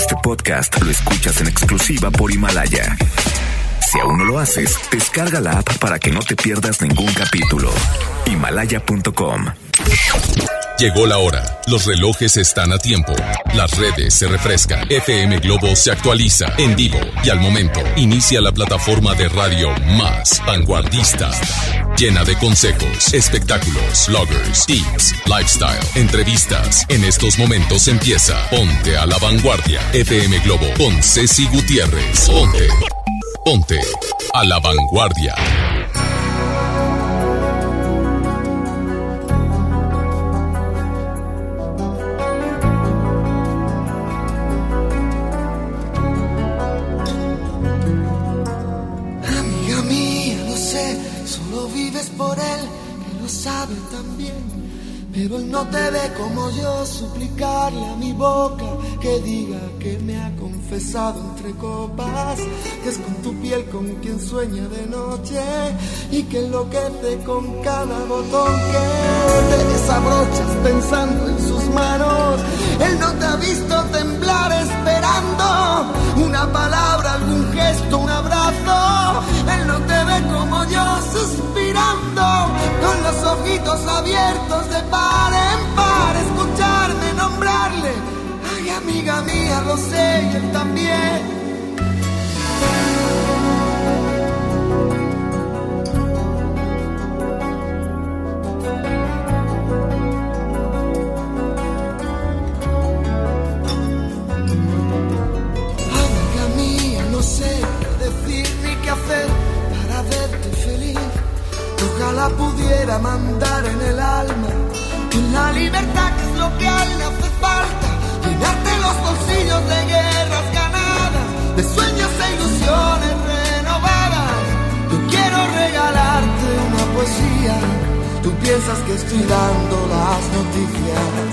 Este podcast lo escuchas en exclusiva por Himalaya. Si aún no lo haces, descarga la app para que no te pierdas ningún capítulo. Himalaya.com Llegó la hora. Los relojes están a tiempo. Las redes se refrescan. FM Globo se actualiza en vivo y al momento inicia la plataforma de radio más vanguardista. Llena de consejos, espectáculos, bloggers, tips, lifestyle, entrevistas. En estos momentos empieza Ponte a la Vanguardia. FM Globo con Ceci Gutiérrez. Ponte. Ponte a la Vanguardia. Pero él no te ve como yo, suplicarle a mi boca que diga que me ha confesado entre copas, que es con tu piel con quien sueña de noche y que enloquece con cada botón que te desabrochas pensando en sus manos. Él no te ha visto temblar esperando una palabra, algún gesto, un abrazo. Él no te ve como yo con los ojitos abiertos de par en par, escucharme nombrarle. Ay, amiga mía, lo sé, y él también. Amiga mía, no sé qué decir ni qué hacer para feliz. Ojalá pudiera mandar en el alma en la libertad que es lo que a él le hace falta. Llenarte los bolsillos de guerras ganadas, de sueños e ilusiones renovadas. Yo quiero regalarte una poesía. Tú piensas que estoy dando las noticias.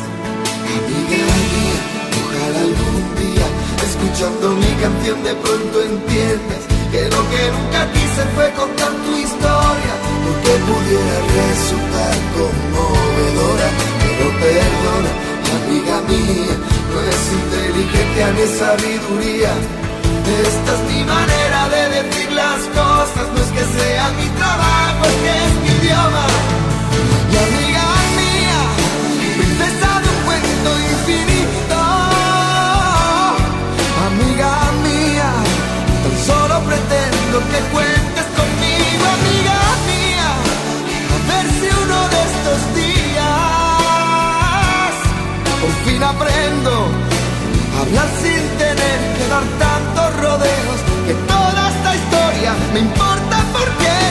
Amiga mía, ojalá algún día, escuchando mi canción, de pronto entiendas que lo que nunca quise fue contar tu historia, porque pudiera resultar conmovedora, pero perdona, amiga mía, no es inteligencia ni sabiduría. Esta es mi manera de decir las cosas, no es que sea mi trabajo, es que es mi idioma. Y amiga mía, princesa de un cuento infinito, amiga mía, tan solo pretendo que cuentes por fin aprendo a hablar sin tener que dar tantos rodeos, que toda esta historia me importa porque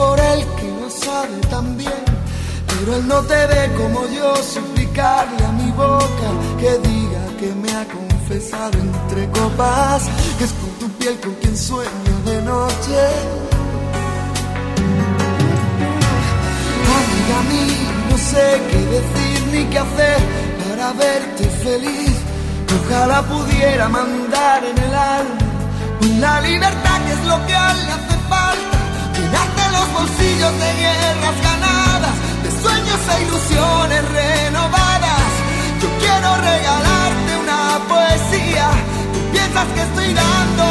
por él que lo sabe también. Pero él no te ve como yo, suplicarle a mi boca que diga que me ha confesado entre copas, que es con tu piel con quien sueño de noche. Amiga mía, no sé qué decir ni qué hacer para verte feliz. Ojalá pudiera mandar en el alma la libertad que es lo que a le hace falta. Llenarte los bolsillos de guerras ganadas, de sueños e ilusiones renovadas. Yo quiero regalarte una poesía. Piensas que estoy dando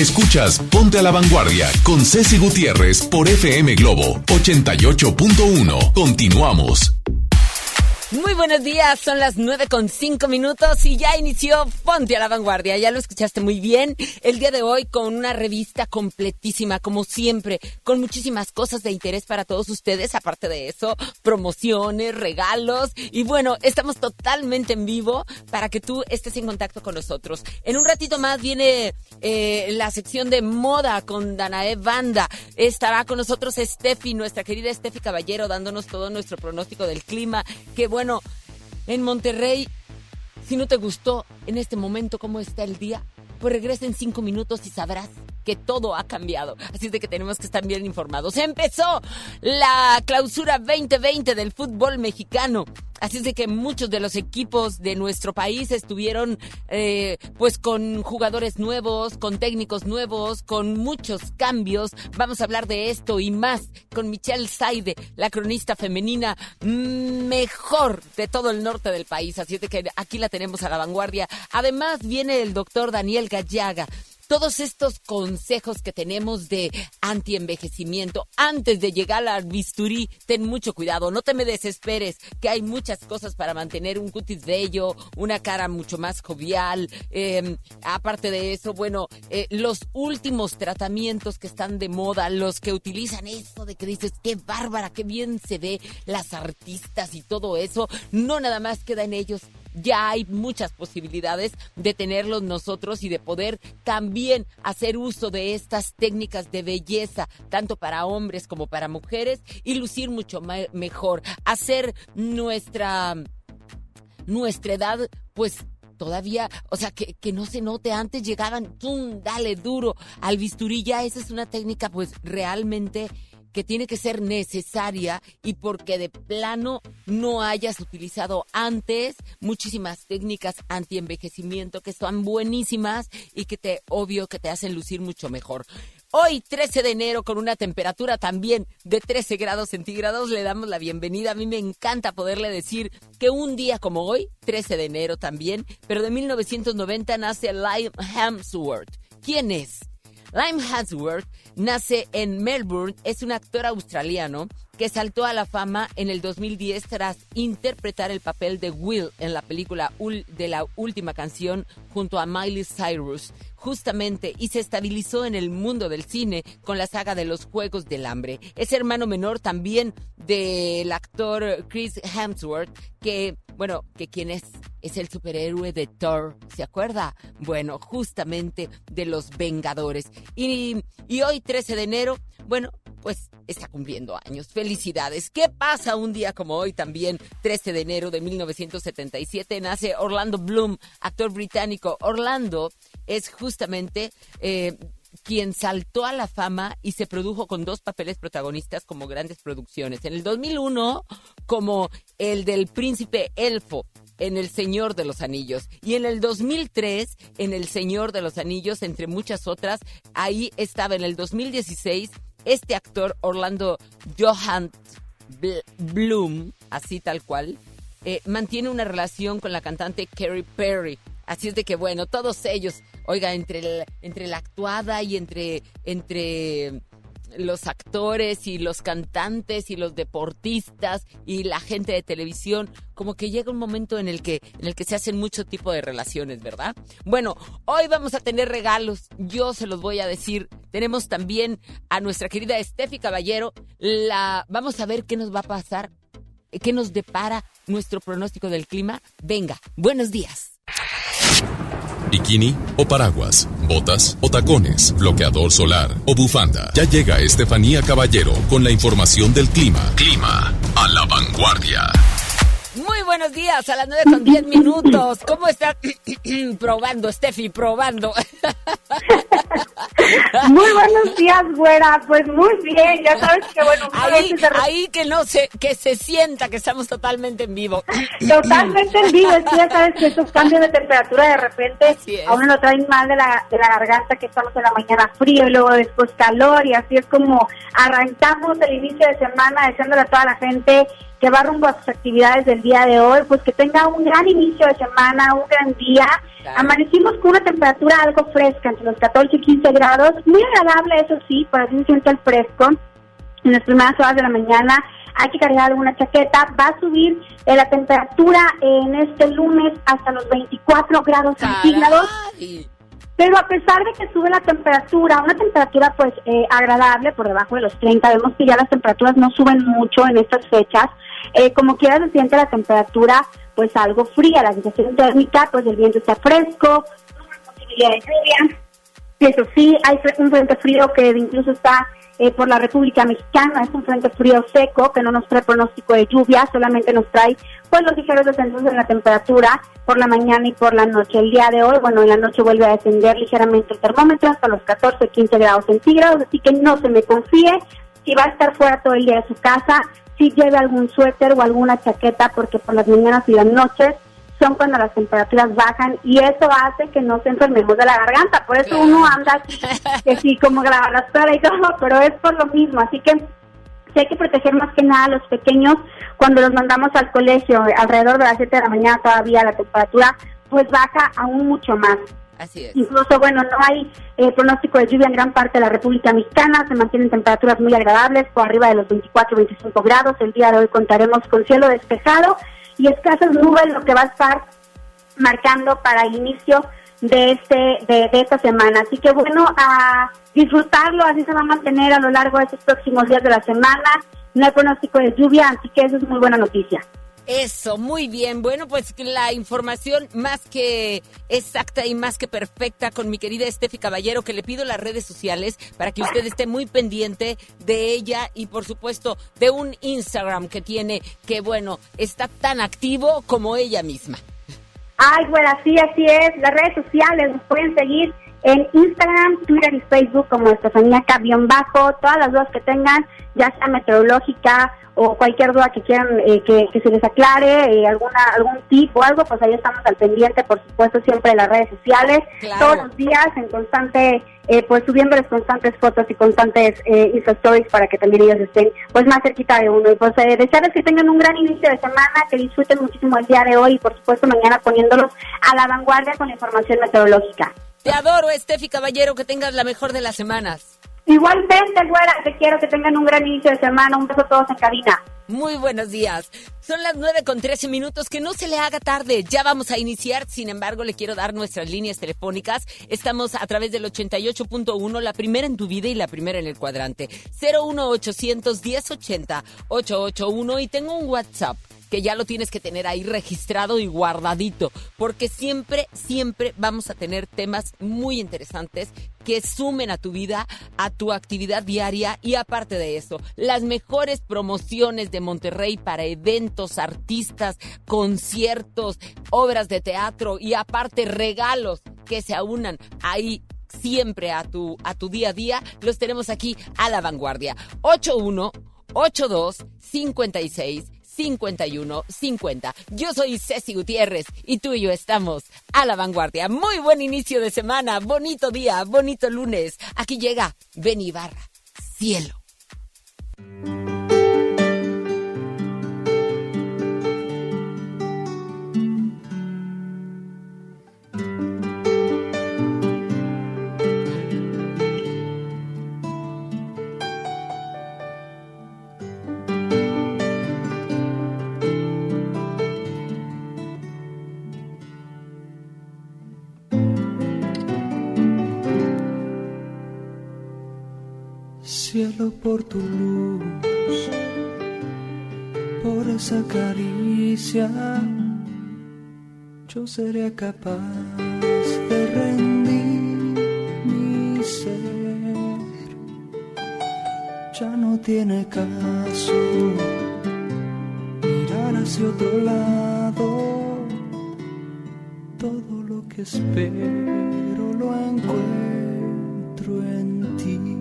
Escuchas Ponte a la Vanguardia con Ceci Gutiérrez por FM Globo 88.1. Continuamos. Buenos días, son las nueve con cinco minutos y ya inició Ponte a la Vanguardia. Ya lo escuchaste muy bien. El día de hoy con una revista completísima, como siempre, con muchísimas cosas de interés para todos ustedes. Aparte de eso, promociones, regalos y bueno, estamos totalmente en vivo para que tú estés en contacto con nosotros. En un ratito más viene eh, la sección de moda con Danae Banda. Estará con nosotros Steffi, nuestra querida Steffi Caballero, dándonos todo nuestro pronóstico del clima. Que bueno, en Monterrey, si no te gustó en este momento cómo está el día, pues regresa en cinco minutos y sabrás que todo ha cambiado. Así es de que tenemos que estar bien informados. Empezó la clausura 2020 del fútbol mexicano. Así es de que muchos de los equipos de nuestro país estuvieron eh, pues con jugadores nuevos, con técnicos nuevos, con muchos cambios. Vamos a hablar de esto y más con Michelle Saide, la cronista femenina mejor de todo el norte del país. Así es de que aquí la tenemos a la vanguardia. Además viene el doctor Daniel Gallaga todos estos consejos que tenemos de antienvejecimiento antes de llegar al bisturí, ten mucho cuidado, no te me desesperes, que hay muchas cosas para mantener un cutis bello, una cara mucho más jovial. Em, aparte de eso, bueno, eh, los últimos tratamientos que están de moda, los que utilizan eso de que dices, qué bárbara, qué bien se ve las artistas y todo eso, no nada más queda en ellos ya hay muchas posibilidades de tenerlos nosotros y de poder también hacer uso de estas técnicas de belleza, tanto para hombres como para mujeres, y lucir mucho mejor, hacer nuestra, nuestra edad, pues todavía, o sea, que, que, no se note. Antes llegaban, ¡tum! Dale duro al bisturí. Ya esa es una técnica, pues realmente que tiene que ser necesaria y porque de plano no hayas utilizado antes muchísimas técnicas anti-envejecimiento que son buenísimas y que te, obvio, que te hacen lucir mucho mejor. Hoy, 13 de enero, con una temperatura también de 13 grados centígrados, le damos la bienvenida. A mí me encanta poderle decir que un día como hoy, 13 de enero también, pero de 1990 nace Lime Hemsworth. ¿Quién es? Lime Hemsworth nace en Melbourne, es un actor australiano que saltó a la fama en el 2010 tras interpretar el papel de Will en la película de la última canción junto a Miley Cyrus, justamente, y se estabilizó en el mundo del cine con la saga de los Juegos del Hambre. Es hermano menor también del actor Chris Hemsworth, que, bueno, que quien es, es el superhéroe de Thor, ¿se acuerda? Bueno, justamente de los Vengadores. Y, y hoy, 13 de enero, bueno, pues está cumpliendo años. Felicidades. ¿Qué pasa un día como hoy también, 13 de enero de 1977? Nace Orlando Bloom, actor británico. Orlando es justamente... Eh, quien saltó a la fama y se produjo con dos papeles protagonistas como grandes producciones. En el 2001, como el del príncipe elfo en El Señor de los Anillos. Y en el 2003, en El Señor de los Anillos, entre muchas otras, ahí estaba en el 2016 este actor, Orlando Johan Bloom, así tal cual, eh, mantiene una relación con la cantante Carrie Perry. Así es de que, bueno, todos ellos, oiga, entre, entre la actuada y entre, entre los actores y los cantantes y los deportistas y la gente de televisión, como que llega un momento en el que en el que se hacen mucho tipo de relaciones, ¿verdad? Bueno, hoy vamos a tener regalos, yo se los voy a decir. Tenemos también a nuestra querida Steffi Caballero, la vamos a ver qué nos va a pasar, qué nos depara nuestro pronóstico del clima. Venga, buenos días bikini o paraguas, botas o tacones, bloqueador solar o bufanda. Ya llega Estefanía Caballero con la información del clima. Clima a la vanguardia. Buenos días, a las nueve con diez minutos. ¿Cómo está? probando, Steffi, probando. muy buenos días, güera. Pues muy bien, ya sabes que bueno. Ahí, ahí que no se, que se sienta que estamos totalmente en vivo. totalmente en vivo, es que ya sabes que esos cambios de temperatura de repente a uno lo traen mal de la, de la garganta, que estamos en la mañana frío y luego después calor y así es como arrancamos el inicio de semana deseándole a toda la gente que va rumbo a sus actividades del día de hoy, pues que tenga un gran inicio de semana, un gran día. Amanecimos con una temperatura algo fresca, entre los 14 y 15 grados, muy agradable, eso sí, para así se siente el fresco en las primeras horas de la mañana hay que cargar alguna chaqueta. Va a subir eh, la temperatura en este lunes hasta los 24 grados centígrados. Pero a pesar de que sube la temperatura, una temperatura pues eh, agradable por debajo de los 30, vemos que ya las temperaturas no suben mucho en estas fechas. Eh, como quiera se siente la temperatura pues algo fría, la sensación térmica, pues el viento está fresco, posibilidad de lluvia. Eso sí, hay un frente frío que incluso está eh, por la República Mexicana. Es un frente frío seco que no nos trae pronóstico de lluvia, solamente nos trae pues los ligeros descensos en la temperatura por la mañana y por la noche. El día de hoy, bueno, en la noche vuelve a descender ligeramente el termómetro hasta los 14, 15 grados centígrados, así que no se me confíe. Si va a estar fuera todo el día de su casa, si lleve algún suéter o alguna chaqueta, porque por las mañanas y las noches son cuando las temperaturas bajan y eso hace que no se enfermemos de la garganta. Por eso uno anda que sí, como la espera y todo, pero es por lo mismo. Así que hay que proteger más que nada a los pequeños cuando los mandamos al colegio. Alrededor de las 7 de la mañana todavía la temperatura pues baja aún mucho más. Así es. Incluso, bueno, no hay eh, pronóstico de lluvia en gran parte de la República Mexicana, se mantienen temperaturas muy agradables, por arriba de los 24-25 grados. El día de hoy contaremos con cielo despejado y escasas nubes, lo que va a estar marcando para el inicio de este de, esta semana. Así que bueno, a disfrutarlo, así se va a mantener a lo largo de estos próximos días de la semana. No hay pronóstico de lluvia, así que eso es muy buena noticia. Eso, muy bien. Bueno, pues la información más que exacta y más que perfecta con mi querida Estefi Caballero, que le pido las redes sociales para que usted esté muy pendiente de ella y por supuesto de un Instagram que tiene, que bueno, está tan activo como ella misma. Ay, bueno, sí, así es. Las redes sociales nos pueden seguir en Instagram, Twitter y Facebook como Estefanía Bajo. Todas las dudas que tengan, ya sea meteorológica o cualquier duda que quieran eh, que, se les aclare, eh, alguna algún tip o algo, pues ahí estamos al pendiente, por supuesto, siempre en las redes sociales, todos los días en constante, eh, pues subiéndoles constantes fotos y constantes eh, Insta Stories para que también ellos estén pues más cerquita de uno. Y pues eh, desearles que tengan un gran inicio de semana, que disfruten muchísimo el día de hoy y por supuesto mañana poniéndolos a la vanguardia con la información meteorológica. Te adoro, Estefi Caballero, que tengas la mejor de las semanas. Igualmente, güera, te quiero que tengan un gran inicio de semana. Un beso a todos en cabina. Muy buenos días. Son las 9 con 13 minutos. Que no se le haga tarde. Ya vamos a iniciar. Sin embargo, le quiero dar nuestras líneas telefónicas. Estamos a través del 88.1, la primera en tu vida y la primera en el cuadrante. 01800 1080 881 y tengo un WhatsApp que ya lo tienes que tener ahí registrado y guardadito, porque siempre, siempre vamos a tener temas muy interesantes que sumen a tu vida, a tu actividad diaria y aparte de eso, las mejores promociones de Monterrey para eventos, artistas, conciertos, obras de teatro y aparte regalos que se aunan ahí siempre a tu, a tu día a día, los tenemos aquí a la vanguardia. 81 82 56 5150. Yo soy Ceci Gutiérrez y tú y yo estamos a la vanguardia. Muy buen inicio de semana, bonito día, bonito lunes. Aquí llega Benibarra, cielo. Cielo por tu luz, por esa caricia, yo seré capaz de rendir mi ser. Ya no tiene caso mirar hacia otro lado, todo lo que espero lo encuentro en ti.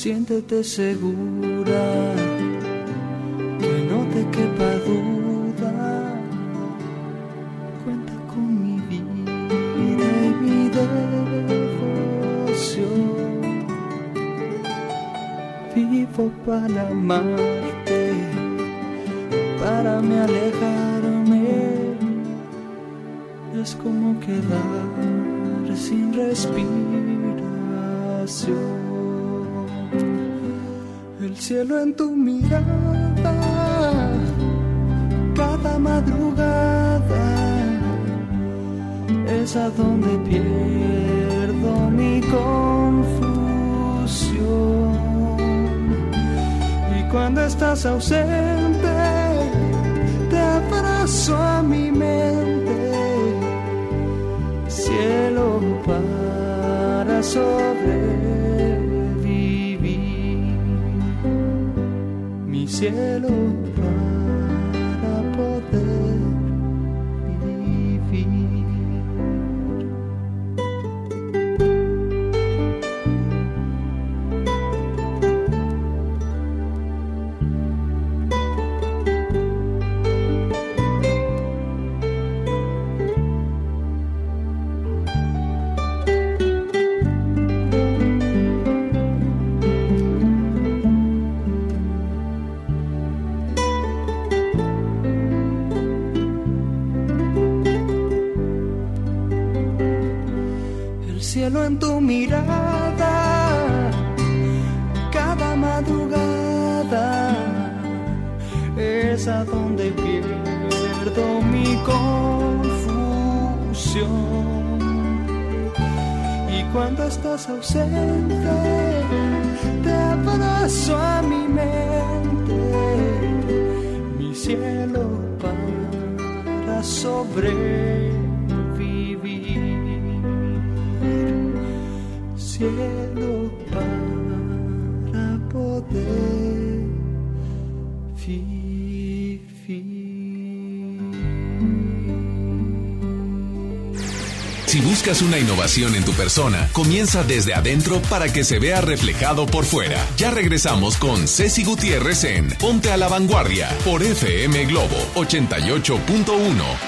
Siéntete segura, que no te quepa duda. Cuenta con mi vida y mi devoción. Vivo para amarte para me alejarme es como quedar sin respiración. El cielo en tu mirada, cada madrugada es a donde pierdo mi confusión. Y cuando estás ausente, te abrazo a mi mente, cielo para sobrevivir, cielo en tu mirada, cada madrugada es a donde pierdo mi confusión. Y cuando estás ausente, te abrazo a mi mente, mi cielo para sobrevivir para poder. Si buscas una innovación en tu persona, comienza desde adentro para que se vea reflejado por fuera. Ya regresamos con Ceci Gutiérrez en Ponte a la Vanguardia por FM Globo 88.1.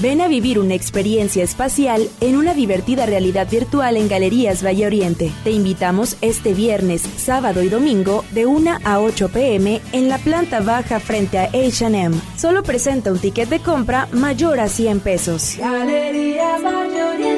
Ven a vivir una experiencia espacial en una divertida realidad virtual en Galerías Valle Oriente. Te invitamos este viernes, sábado y domingo de 1 a 8 pm en la planta baja frente a HM. Solo presenta un ticket de compra mayor a 100 pesos. Galerías Valle Oriente.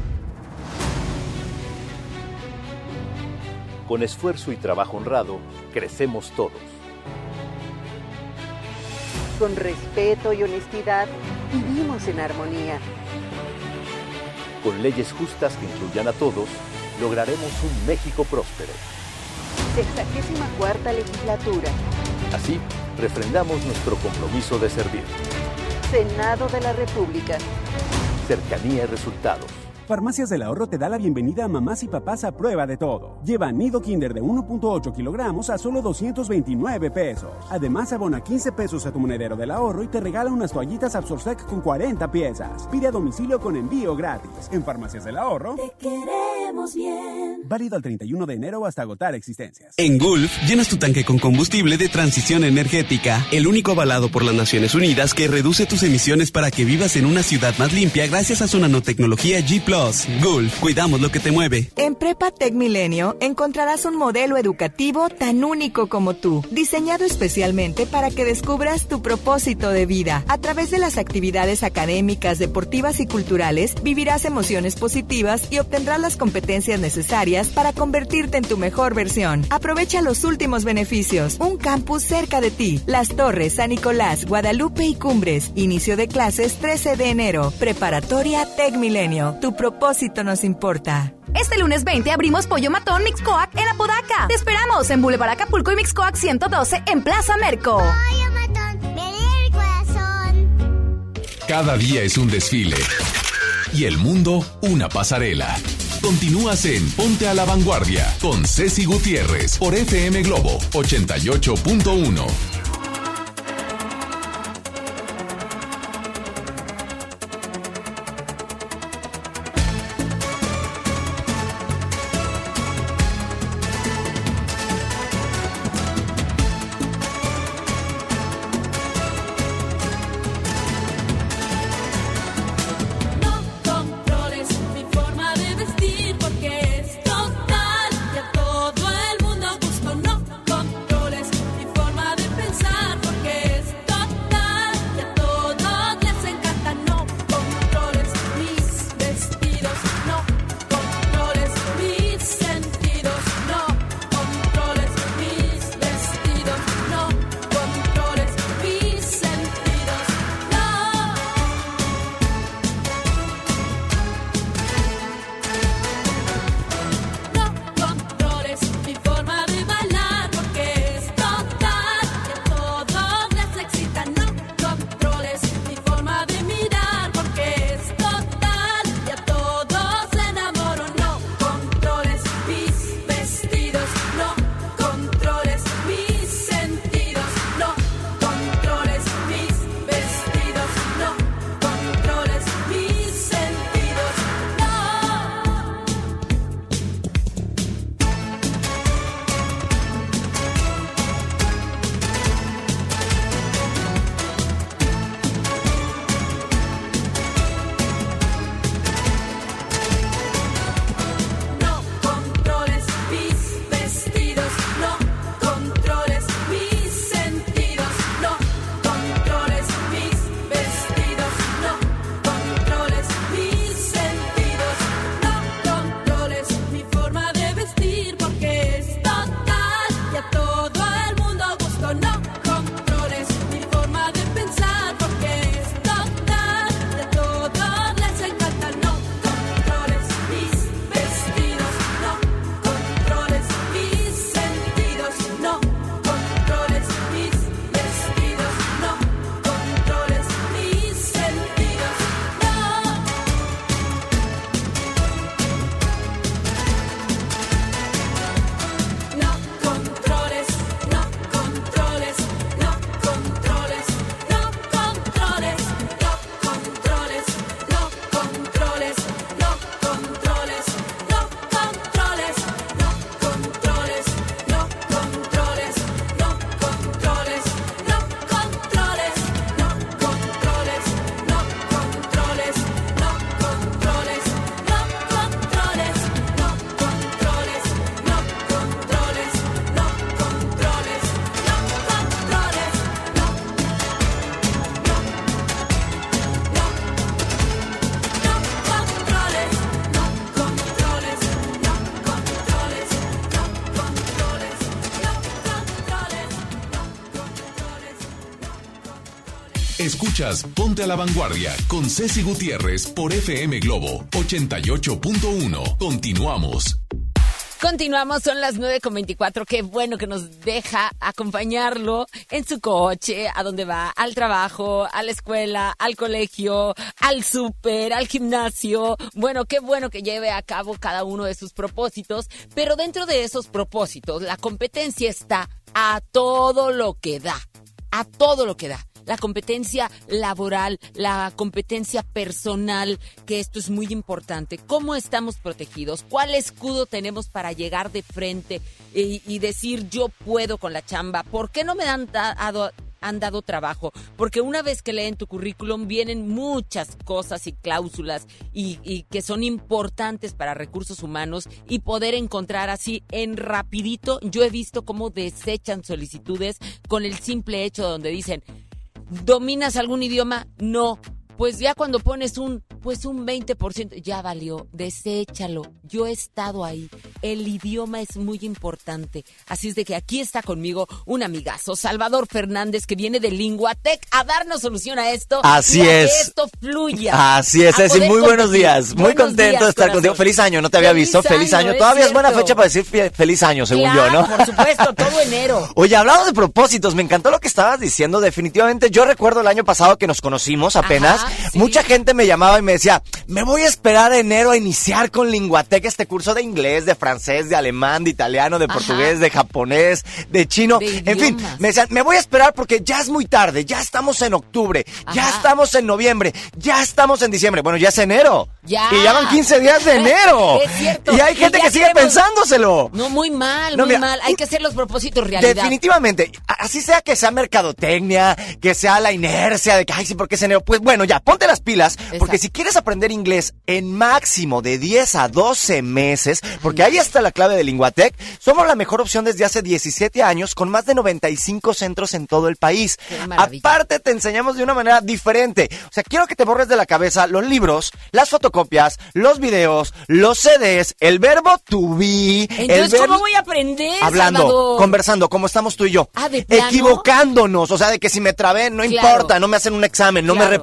Con esfuerzo y trabajo honrado, crecemos todos. Con respeto y honestidad, vivimos en armonía. Con leyes justas que incluyan a todos, lograremos un México próspero. Sexagésima cuarta legislatura. Así, refrendamos nuestro compromiso de servir. Senado de la República. Cercanía y resultados. Farmacias del Ahorro te da la bienvenida a mamás y papás a prueba de todo. Lleva nido Kinder de 1.8 kilogramos a solo 229 pesos. Además, abona 15 pesos a tu monedero del ahorro y te regala unas toallitas Absorsec con 40 piezas. Pide a domicilio con envío gratis. En Farmacias del Ahorro. Te queremos bien. Válido al 31 de enero hasta agotar existencias. En Gulf, llenas tu tanque con combustible de transición energética, el único avalado por las Naciones Unidas que reduce tus emisiones para que vivas en una ciudad más limpia gracias a su nanotecnología G ⁇ 2. Gulf, cuidamos lo que te mueve. En Prepa Tech Milenio encontrarás un modelo educativo tan único como tú, diseñado especialmente para que descubras tu propósito de vida. A través de las actividades académicas, deportivas y culturales, vivirás emociones positivas y obtendrás las competencias necesarias para convertirte en tu mejor versión. Aprovecha los últimos beneficios. Un campus cerca de ti. Las Torres, San Nicolás, Guadalupe y Cumbres. Inicio de clases 13 de enero. Preparatoria Tech Milenio. Propósito nos importa. Este lunes 20 abrimos Pollo Matón Mixcoac en Apodaca. Te esperamos en Boulevard Acapulco y Mixcoac 112 en Plaza Merco. Pollo Matón, ven el corazón. Cada día es un desfile. Y el mundo una pasarela. Continúas en Ponte a la Vanguardia con Ceci Gutiérrez por FM Globo 88.1. Ponte a la Vanguardia con Ceci Gutiérrez por FM Globo 88.1. Continuamos. Continuamos, son las 9.24. Qué bueno que nos deja acompañarlo en su coche, a donde va, al trabajo, a la escuela, al colegio, al súper, al gimnasio. Bueno, qué bueno que lleve a cabo cada uno de sus propósitos, pero dentro de esos propósitos, la competencia está a todo lo que da, a todo lo que da la competencia laboral, la competencia personal, que esto es muy importante. ¿Cómo estamos protegidos? ¿Cuál escudo tenemos para llegar de frente y, decir yo puedo con la chamba? ¿Por qué no me han dado han dado trabajo, porque una vez que leen tu currículum vienen muchas cosas y cláusulas y, y que son importantes para recursos humanos y poder encontrar así en rapidito. Yo he visto cómo desechan solicitudes con el simple hecho donde dicen, ¿dominas algún idioma? No. Pues ya cuando pones un, pues un 20%, ya valió, deséchalo. Yo he estado ahí. El idioma es muy importante. Así es de que aquí está conmigo un amigazo, Salvador Fernández, que viene de Linguatec a darnos solución a esto. Así y a que es. esto fluya. Así es, Ceci, muy buenos días. Muy Buenos contento días, de estar corazón. contigo. Feliz año, no te había Feliz visto. Feliz año, es Todavía es buena fecha para decir feliz año, según Claro, yo, ¿no? Por supuesto, todo enero. Oye, hablando de propósitos, me encantó lo que estabas diciendo. Definitivamente, yo recuerdo el año pasado que nos conocimos apenas. Ajá, sí. Mucha gente me llamaba y me decía, me voy a esperar a enero a iniciar con Linguatec este curso de inglés, de francés, de alemán, de italiano, de Ajá. portugués, de japonés, de chino. De en fin, me decían, me voy a esperar porque ya es muy tarde, ya estamos en octubre, ya estamos en noviembre, ya estamos en diciembre. Bueno, ya es enero. Ya. Y ya van 15 días de enero. Es cierto. Y hay gente que sigue pensándoselo. No, muy mal, No, muy mira, mal. Hay que hacer los propósitos realidad. Definitivamente, así sea que sea mercadotecnia, que sea la inercia de que, ay, sí, porque es enero. Pues bueno, ya, ponte las pilas, porque si quieres aprender inglés en máximo de 10 a 12 meses, porque ahí está la clave de Linguatec, somos la mejor opción desde hace 17 años con más de 95 centros en todo el país. Aparte, te enseñamos de una manera diferente. O sea, quiero que te borres de la cabeza los libros, las fotocopias, los videos, los CDs, el verbo to be, el Entonces, verbo ¿cómo voy a aprender, hablando, Salvador? conversando, como estamos tú y yo. Ah, ¿de plano? Equivocándonos, o sea, de que si me trabé, no Claro. importa, no me hacen un examen, no me Claro.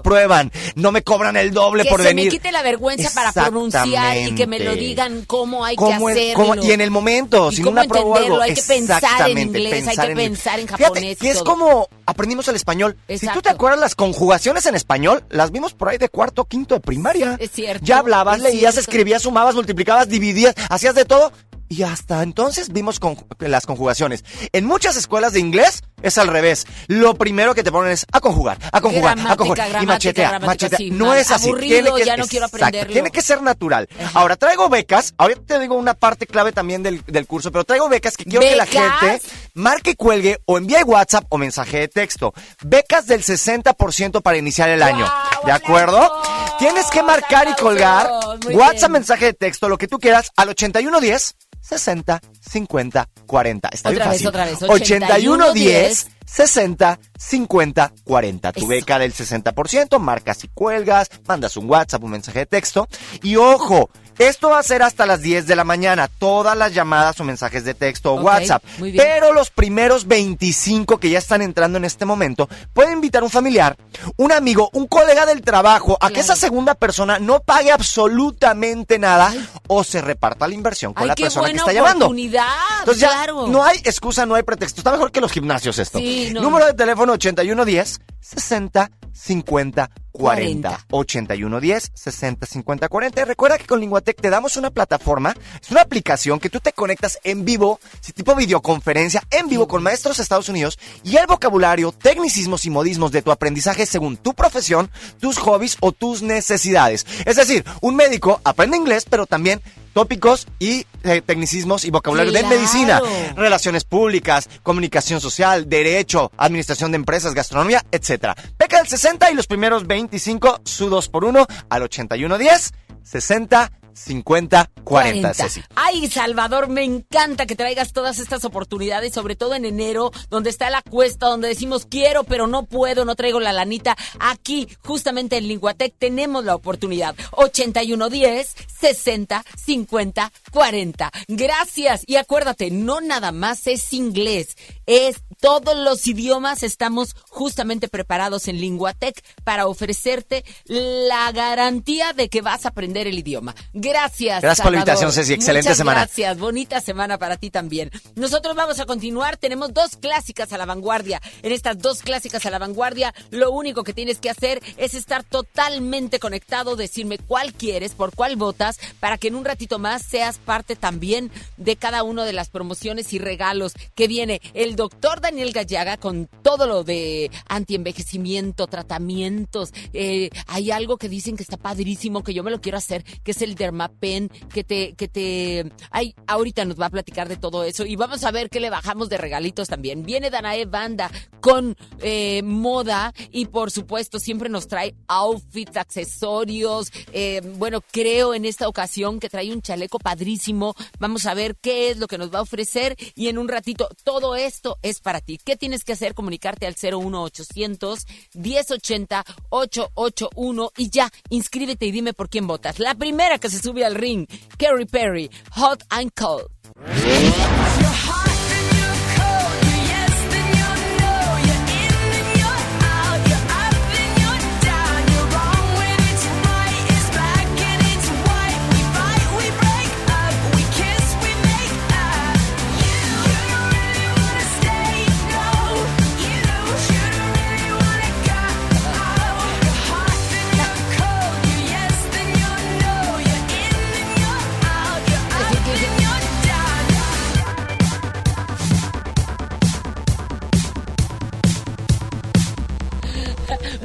No me cobran el doble que por se venir. me quite la vergüenza para pronunciar y que me lo digan cómo hay ¿Cómo que hacerlo. cómo- y en el momento, sin una prueba algo. hay que pensar en inglés, hay que en- pensar en Fíjate, japonés y que es como aprendimos el español. Si tú te acuerdas las conjugaciones en español, las vimos por ahí de cuarto, quinto de primaria. Es cierto, Ya hablabas, es leías, cierto. escribías, sumabas, multiplicabas, dividías, hacías de todo. Y hasta entonces vimos con- las conjugaciones. En muchas escuelas de inglés es al revés. Lo primero que te ponen es a conjugar, a conjugar, a conjugar. Y machetea, machetea. sí, no es así. Aburrido, Tiene que, ya no quiero aprenderlo. Tiene que ser natural. Ahora traigo becas. Ahorita te digo una parte clave también del, del curso, pero traigo becas que quiero que la gente marque y cuelgue o envíe WhatsApp o mensaje de texto. Becas del 60% para iniciar el año. ¿De acuerdo? Tienes que marcar y colgar WhatsApp, bien. mensaje de texto, lo que tú quieras, al 8110 60 50 40. Está bien Otra vez, fácil. otra vez, 8110 60 50 40. Tu beca del 60%, marcas y cuelgas, mandas un WhatsApp, un mensaje de texto. Y ojo, esto va a ser hasta las 10 de la mañana, todas las llamadas o mensajes de texto o Ok, WhatsApp. muy bien. Pero los primeros 25 que ya están entrando en este momento, pueden invitar un familiar, un amigo, un colega del trabajo, a que esa segunda persona no pague absolutamente nada o se reparta la inversión con Ay, la persona que está llamando. Entonces ya claro. no hay excusa, no hay pretexto. Está mejor que los gimnasios esto. Sí, no. Número de teléfono 8110 60 50 40. 8110 60 50 40. Y recuerda que con Linguatec te damos una plataforma, es una aplicación que tú te conectas en vivo, tipo videoconferencia, en vivo con maestros de Estados Unidos y el vocabulario, tecnicismos y modismos de tu aprendizaje según tu profesión, tus hobbies o tus necesidades. Es decir, un médico aprende inglés, pero también tópicos y eh, tecnicismos y vocabulario de Claro. medicina, relaciones públicas, comunicación social, derecho, administración de empresas, gastronomía, etcétera. Peca del 60 y los primeros 25 su 2 por 1 al 8110 60 50 40, Ceci. Ay, Salvador, me encanta que traigas todas estas oportunidades, sobre todo en enero, donde está la cuesta, donde decimos quiero, pero no puedo, no traigo la lanita. Aquí, justamente en Linguatec, tenemos la oportunidad. 8110 60 50 40. Gracias. Y acuérdate, no nada más es inglés, es todos los idiomas estamos justamente preparados en Linguatec para ofrecerte la garantía de que vas a aprender el idioma. Gracias. Gracias por la invitación, Ceci. Excelente Muchas semana. Gracias. Bonita semana para ti también. Nosotros vamos a continuar. Tenemos dos clásicas a la vanguardia. En estas dos clásicas a la vanguardia, lo único que tienes que hacer es estar totalmente conectado, decirme cuál quieres, por cuál votas, para que en un ratito más seas parte también de cada una de las promociones y regalos que viene el doctor Daniel Gallaga con todo lo de antienvejecimiento, tratamientos. Eh, hay algo que dicen que está padrísimo, que yo me lo quiero hacer, que es el Dermapen, que te, que te, ay, ahorita nos va a platicar de todo eso y vamos a ver qué le bajamos de regalitos también. Viene Danae Banda con eh, moda y por supuesto siempre nos trae outfits, accesorios. Eh, bueno, creo en esta ocasión que trae un chaleco padrísimo. Vamos a ver qué es lo que nos va a ofrecer y en un ratito todo esto es para ¿Qué tienes que hacer? Comunicarte al 01800 1080 881 y ya, inscríbete y dime por quién votas. La primera que se sube al ring, Kerry Perry, Hot and Cold.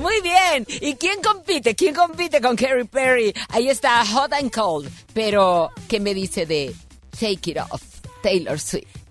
Muy bien. ¿Y quién compite? ¿Quién compite con Katy Perry? Ahí está Hot and Cold. Pero, ¿qué me dice de Take It Off? Taylor Swift.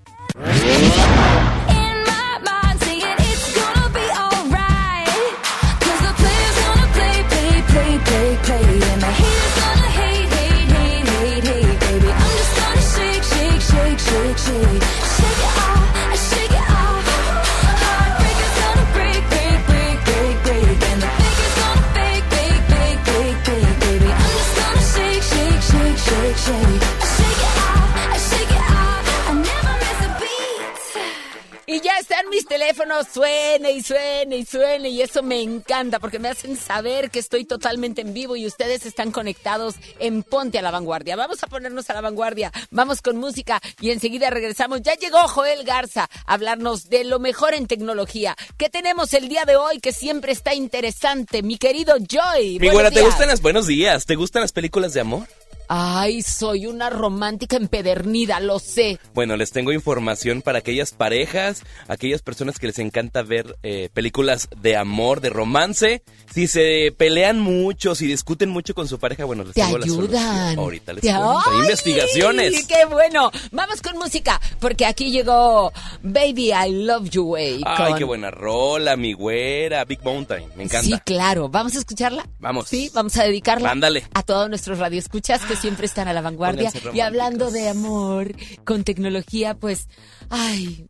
Mis teléfonos, suene y suene y suene y eso me encanta porque me hacen saber que estoy totalmente en vivo y ustedes están conectados en Ponte a la Vanguardia. Vamos a ponernos a la vanguardia, vamos con música y enseguida regresamos. Ya llegó Joel Garza a hablarnos de lo mejor en tecnología. ¿Qué tenemos el día de hoy que siempre está interesante? Mi querido Joy. Mi güera, ¿te gustan las buenos días? ¿Te gustan las películas de amor? Ay, soy una romántica empedernida, lo sé. Bueno, les tengo información para aquellas parejas, aquellas personas que les encanta ver eh, películas de amor, de romance. Si se pelean mucho, si discuten mucho con su pareja, bueno, les Te tengo la ayudan. Ahorita les Te- cuento. Hay ¡Ay! investigaciones. ¡Qué bueno! Vamos con música, porque aquí llegó Baby I Love You Way. Ay, con- qué buena rola, mi güera, Big Mountain. Me encanta. Sí, claro. ¿Vamos a escucharla? Vamos. Sí, vamos a dedicarla Ándale. a todos nuestros radioescuchas que siempre están a la vanguardia. Y hablando de amor con tecnología, pues, ay,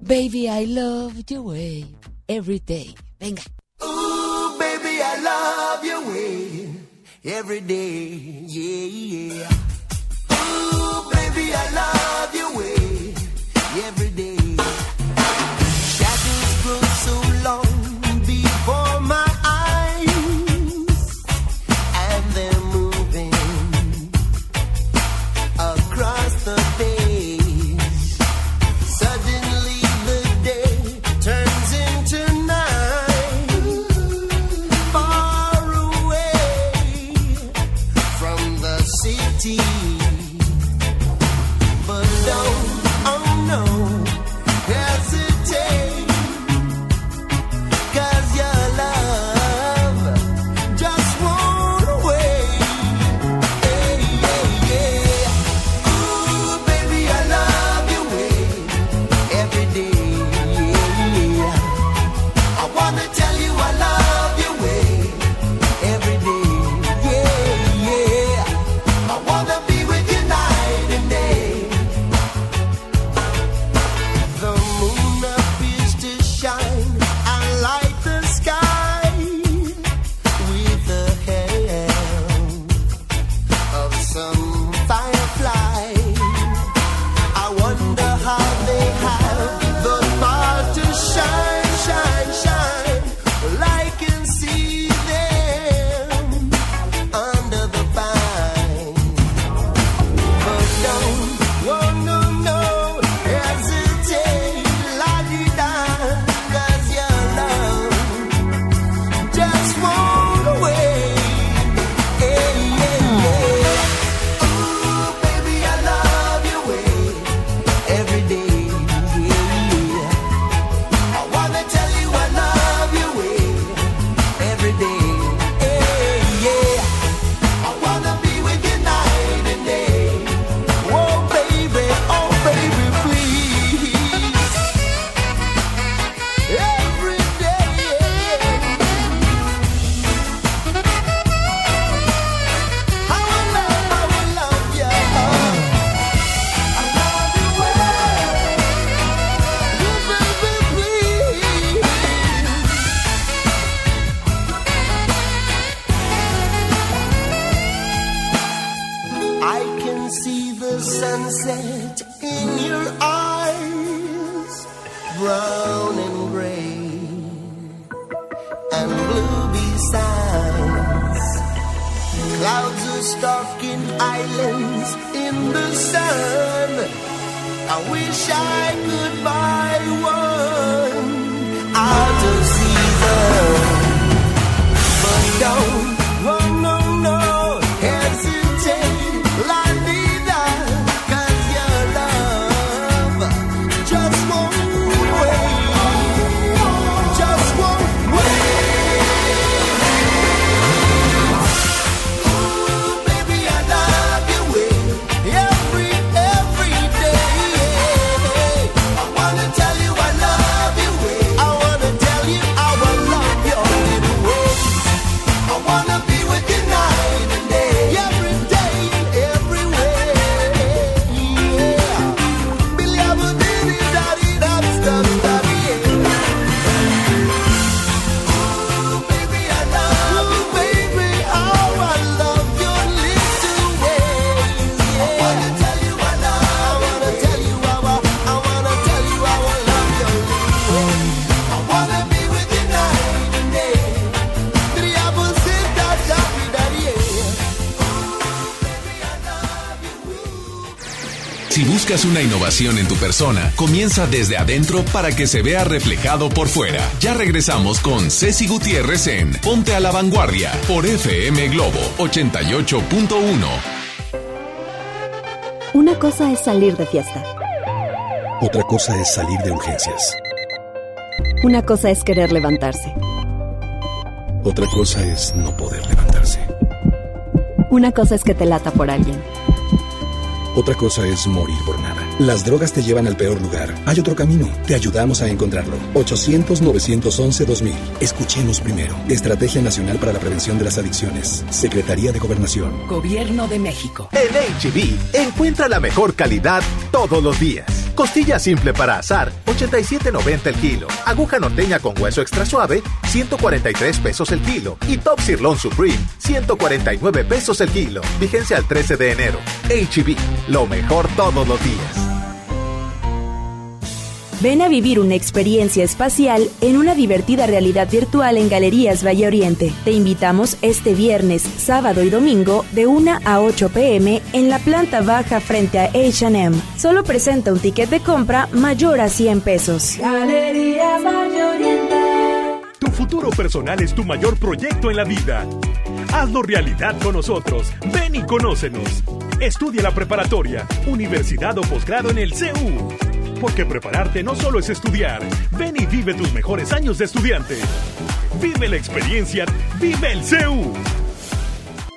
Baby I Love You Way Every Day. Venga. Ooh, baby, I love your way every day. Yeah, yeah. Ooh, baby, I love your way buscas una innovación en tu persona, comienza desde adentro para que se vea reflejado por fuera. Ya regresamos con Ceci Gutiérrez en Ponte a la Vanguardia por FM Globo 88.1. Una cosa es salir de fiesta. Otra cosa es salir de urgencias. Una cosa es querer levantarse. Otra cosa es no poder levantarse. Una cosa es que te lata por alguien. Otra cosa es morir por. Las drogas te llevan al peor lugar. Hay otro camino. Te ayudamos a encontrarlo. 800-911-2000. Escuchemos primero. Estrategia Nacional para la Prevención de las Adicciones. Secretaría de Gobernación. Gobierno de México. En HB, encuentra la mejor calidad todos los días. Costilla simple para asar, 87.90 el kilo. Aguja norteña con hueso extra suave, 143 pesos el kilo. Y Top Sirloin Supreme, 149 pesos el kilo. Vigencia al 13 de enero. HB, lo mejor todos los días. Ven a vivir una experiencia espacial en una divertida realidad virtual en Galerías Valle Oriente. Te invitamos este viernes, sábado y domingo de 1 a 8 pm en la planta baja frente a HM. Solo presenta un ticket de compra mayor a 100 pesos. Galerías Valle Oriente. Tu futuro personal es tu mayor proyecto en la vida. Hazlo realidad con nosotros. Ven y conócenos. Estudia la preparatoria, universidad o posgrado en el CEU. Porque prepararte no solo es estudiar. Ven y vive tus mejores años de estudiante. Vive la experiencia. Vive el CEU.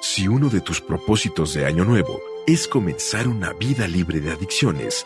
Si uno de tus propósitos de año nuevo es comenzar una vida libre de adicciones,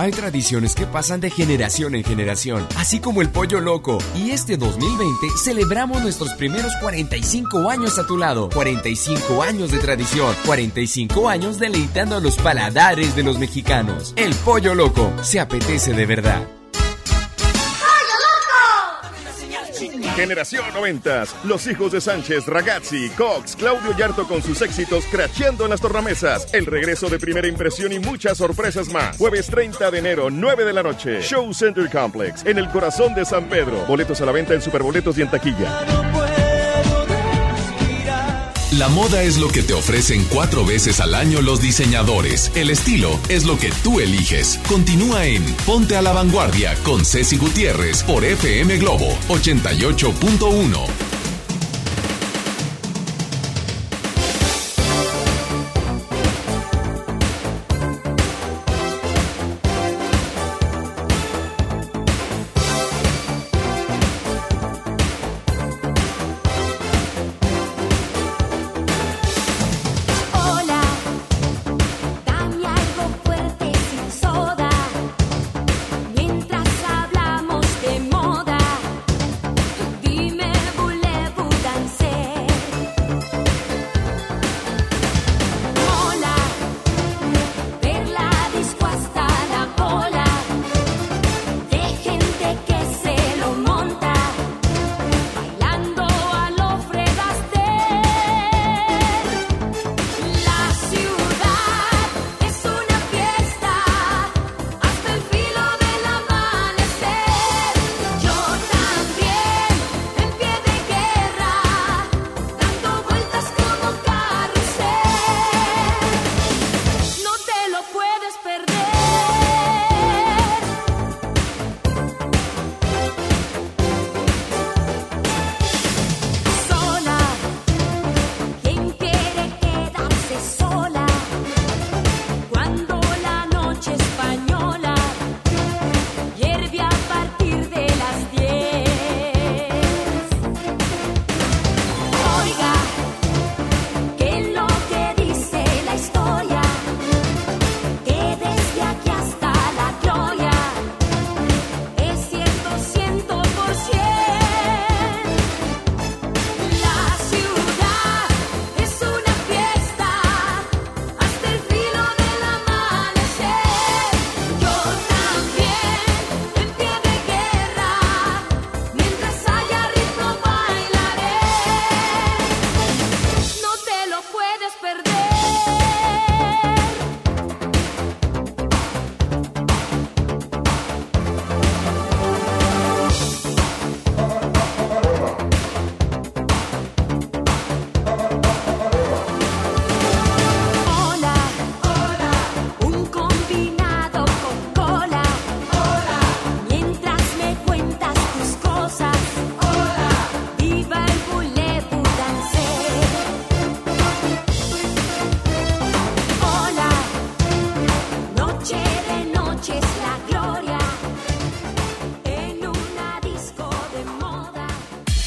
Hay tradiciones que pasan de generación en generación, así como el pollo loco. Y este 2020 celebramos nuestros primeros 45 años a tu lado. 45 años de tradición, 45 años deleitando a los paladares de los mexicanos. El pollo loco se apetece de verdad. Generación 90, los hijos de Sánchez, Ragazzi, Cox, Claudio Yarto con sus éxitos cracheando en las tornamesas, el regreso de primera impresión y muchas sorpresas más. Jueves 30 de enero, 9 de la noche, Show Center Complex, en el corazón de San Pedro. Boletos a la venta en Superboletos y en taquilla. La moda es lo que te ofrecen cuatro veces al año los diseñadores. El estilo es lo que tú eliges. Continúa en Ponte a la Vanguardia con Ceci Gutiérrez por FM Globo 88.1.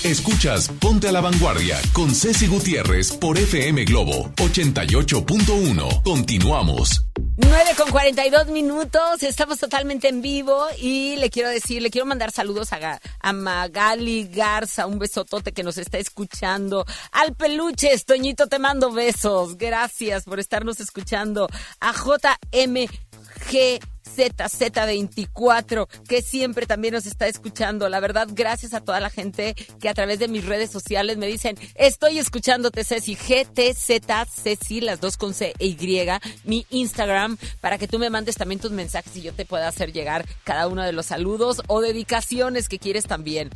Escuchas Ponte a la Vanguardia con Ceci Gutiérrez por FM Globo 88.1. Continuamos. 9 con 42 minutos, estamos totalmente en vivo y le quiero decir, le quiero mandar saludos a, a Magali Garza, un besotote que nos está escuchando. Al peluche, Toñito, te mando besos. Gracias por estarnos escuchando. A JMG. ZZ24, que siempre también nos está escuchando. La verdad, gracias a toda la gente que a través de mis redes sociales me dicen, estoy escuchándote, Ceci, GTZ, Ceci, las dos con C e Y, mi Instagram, para que tú me mandes también tus mensajes y yo te pueda hacer llegar cada uno de los saludos o dedicaciones que quieres también.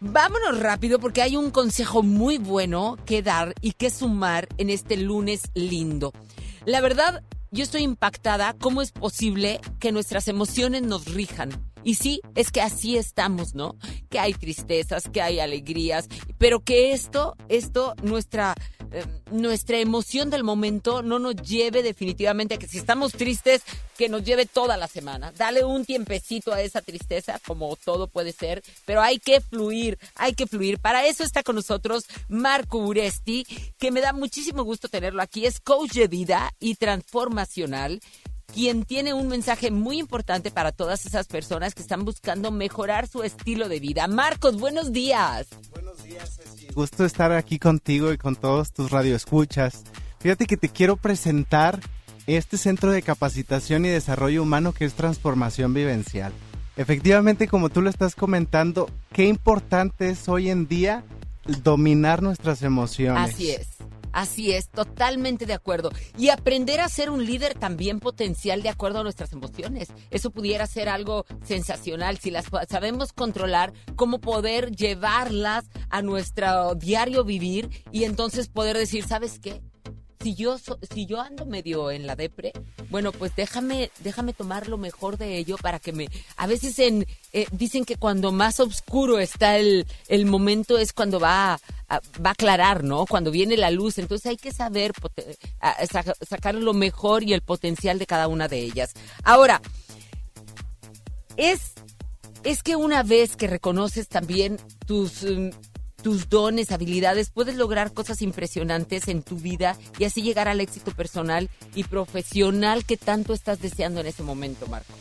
Vámonos rápido porque hay un consejo muy bueno que dar y que sumar en este lunes lindo. La verdad, yo estoy impactada cómo es posible que nuestras emociones nos rijan. Y sí, es que así estamos, ¿no? Que hay tristezas, que hay alegrías, pero que esto, esto, nuestra, eh, nuestra emoción del momento no nos lleve definitivamente a que si estamos tristes, que nos lleve toda la semana. Dale un tiempecito a esa tristeza, como todo puede ser, pero hay que fluir, hay que fluir. Para eso está con nosotros Marco Uresti, que me da muchísimo gusto tenerlo aquí. Es coach de vida y transformacional quien tiene un mensaje muy importante para todas esas personas que están buscando mejorar su estilo de vida. Marcos, buenos días. Gusto estar aquí contigo y con todos tus radioescuchas. Fíjate que te quiero presentar este centro de capacitación y desarrollo humano que es transformación vivencial. Efectivamente, como tú lo estás comentando, qué importante es hoy en día dominar nuestras emociones. Así es. Así es, totalmente de acuerdo. Y aprender a ser un líder también potencial de acuerdo a nuestras emociones. Eso pudiera ser algo sensacional. Si las sabemos controlar, cómo poder llevarlas a nuestro diario vivir y entonces poder decir, ¿sabes qué? Si yo, si yo ando medio en la depre, bueno, pues déjame, déjame tomar lo mejor de ello para que me... A veces en, eh, dicen que cuando más oscuro está el, el momento es cuando va a, va a aclarar, ¿no? Cuando viene la luz. Entonces hay que saber sacar lo mejor y el potencial de cada una de ellas. Ahora, es, es que una vez que reconoces también tus, mm, tus dones, habilidades, puedes lograr cosas impresionantes en tu vida y así llegar al éxito personal y profesional que tanto estás deseando en ese momento, Marco.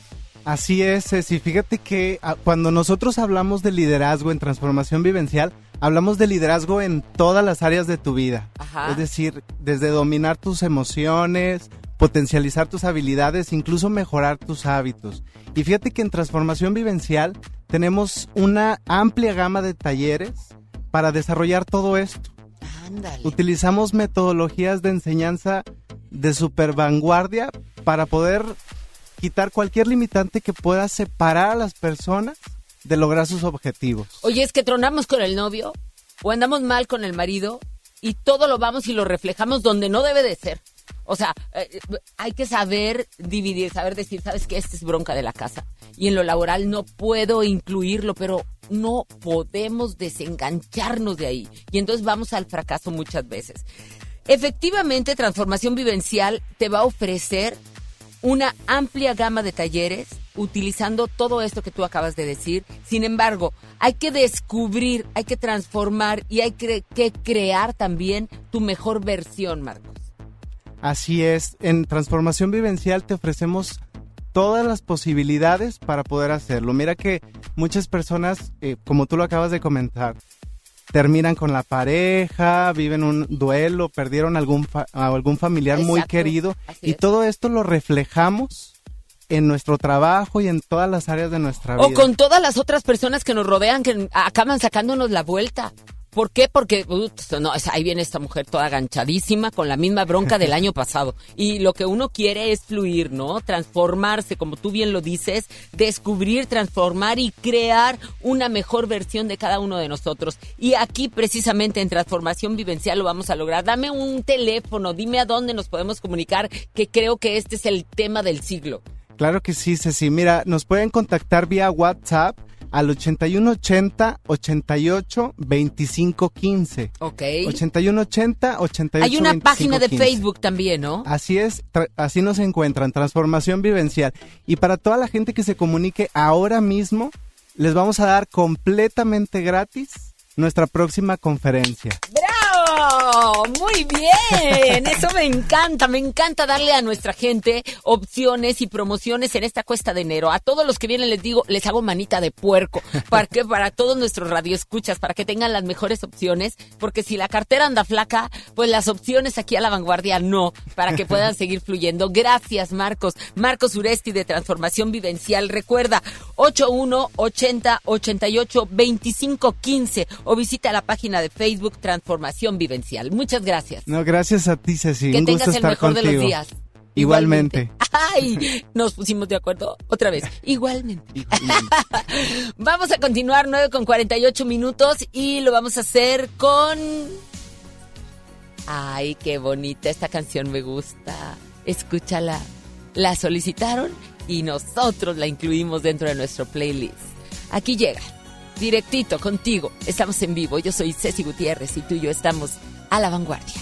Así es, Ceci. Fíjate que ah, cuando nosotros hablamos de liderazgo en transformación vivencial, hablamos de liderazgo en todas las áreas de tu vida. Ajá. Es decir, desde dominar tus emociones, potencializar tus habilidades, incluso mejorar tus hábitos. Y fíjate que en transformación vivencial tenemos una amplia gama de talleres para desarrollar todo esto. Ándale. Utilizamos metodologías de enseñanza de super vanguardia para poder quitar cualquier limitante que pueda separar a las personas de lograr sus objetivos. Oye, es que tronamos con el novio o andamos mal con el marido y todo lo vamos y lo reflejamos donde no debe de ser. O sea, eh, hay que saber dividir, saber decir, sabes que esta es bronca de la casa y en lo laboral no puedo incluirlo, pero no podemos desengancharnos de ahí y entonces vamos al fracaso muchas veces. Efectivamente, transformación vivencial te va a ofrecer una amplia gama de talleres utilizando todo esto que tú acabas de decir. Sin embargo, hay que descubrir, hay que transformar y hay que, que crear también tu mejor versión, Marcos. Así es, en transformación vivencial te ofrecemos todas las posibilidades para poder hacerlo. Mira que muchas personas, eh, como tú lo acabas de comentar, terminan con la pareja, viven un duelo, perdieron algún, fa- algún familiar muy querido y es. todo esto lo reflejamos en nuestro trabajo y en todas las áreas de nuestra O vida. con todas las otras personas que nos rodean que acaban sacándonos la vuelta. ¿Por qué? Porque no, ahí viene esta mujer toda ganchadísima con la misma bronca del año pasado. Y lo que uno quiere es fluir, ¿no? Transformarse, como tú bien lo dices, descubrir, transformar y crear una mejor versión de cada uno de nosotros. Y aquí precisamente en Transformación Vivencial lo vamos a lograr. Dame un teléfono, dime a dónde nos podemos comunicar, que creo que este es el tema del siglo. Claro que sí, Ceci. Mira, nos pueden contactar vía WhatsApp al 8180 88 25 15. Ok. 8180 88 Hay una 25 página de 15. Facebook también, ¿no? Así es, así nos encuentran, Transformación Vivencial. Y para toda la gente que se comunique ahora mismo, les vamos a dar completamente gratis nuestra próxima conferencia. ¡Bravo! Muy bien. Eso me encanta. Me encanta darle a nuestra gente opciones y promociones en esta cuesta de enero. A todos los que vienen les digo, les hago manita de puerco. Para que para todos nuestros radioescuchas, para que tengan las mejores opciones. Porque si la cartera anda flaca, pues las opciones aquí a la vanguardia no. Para que puedan seguir fluyendo. Gracias, Marcos. Marcos Uresti de Transformación Vivencial. Recuerda, 81 80 88 25 15 o visita la página de Facebook Transformación Vivencial. Muchas gracias. No, gracias a ti, Ceci. Que Un tengas gusto el estar mejor de los contigo. días. Igualmente. Ay, nos pusimos de acuerdo otra vez. Igualmente. vamos a continuar 9 con 48 minutos y lo vamos a hacer con... Ay, qué bonita esta canción me gusta. Escúchala. La solicitaron y nosotros la incluimos dentro de nuestro playlist. Aquí llega, directito contigo. Estamos en vivo. Yo soy Ceci Gutiérrez y tú y yo estamos a la vanguardia.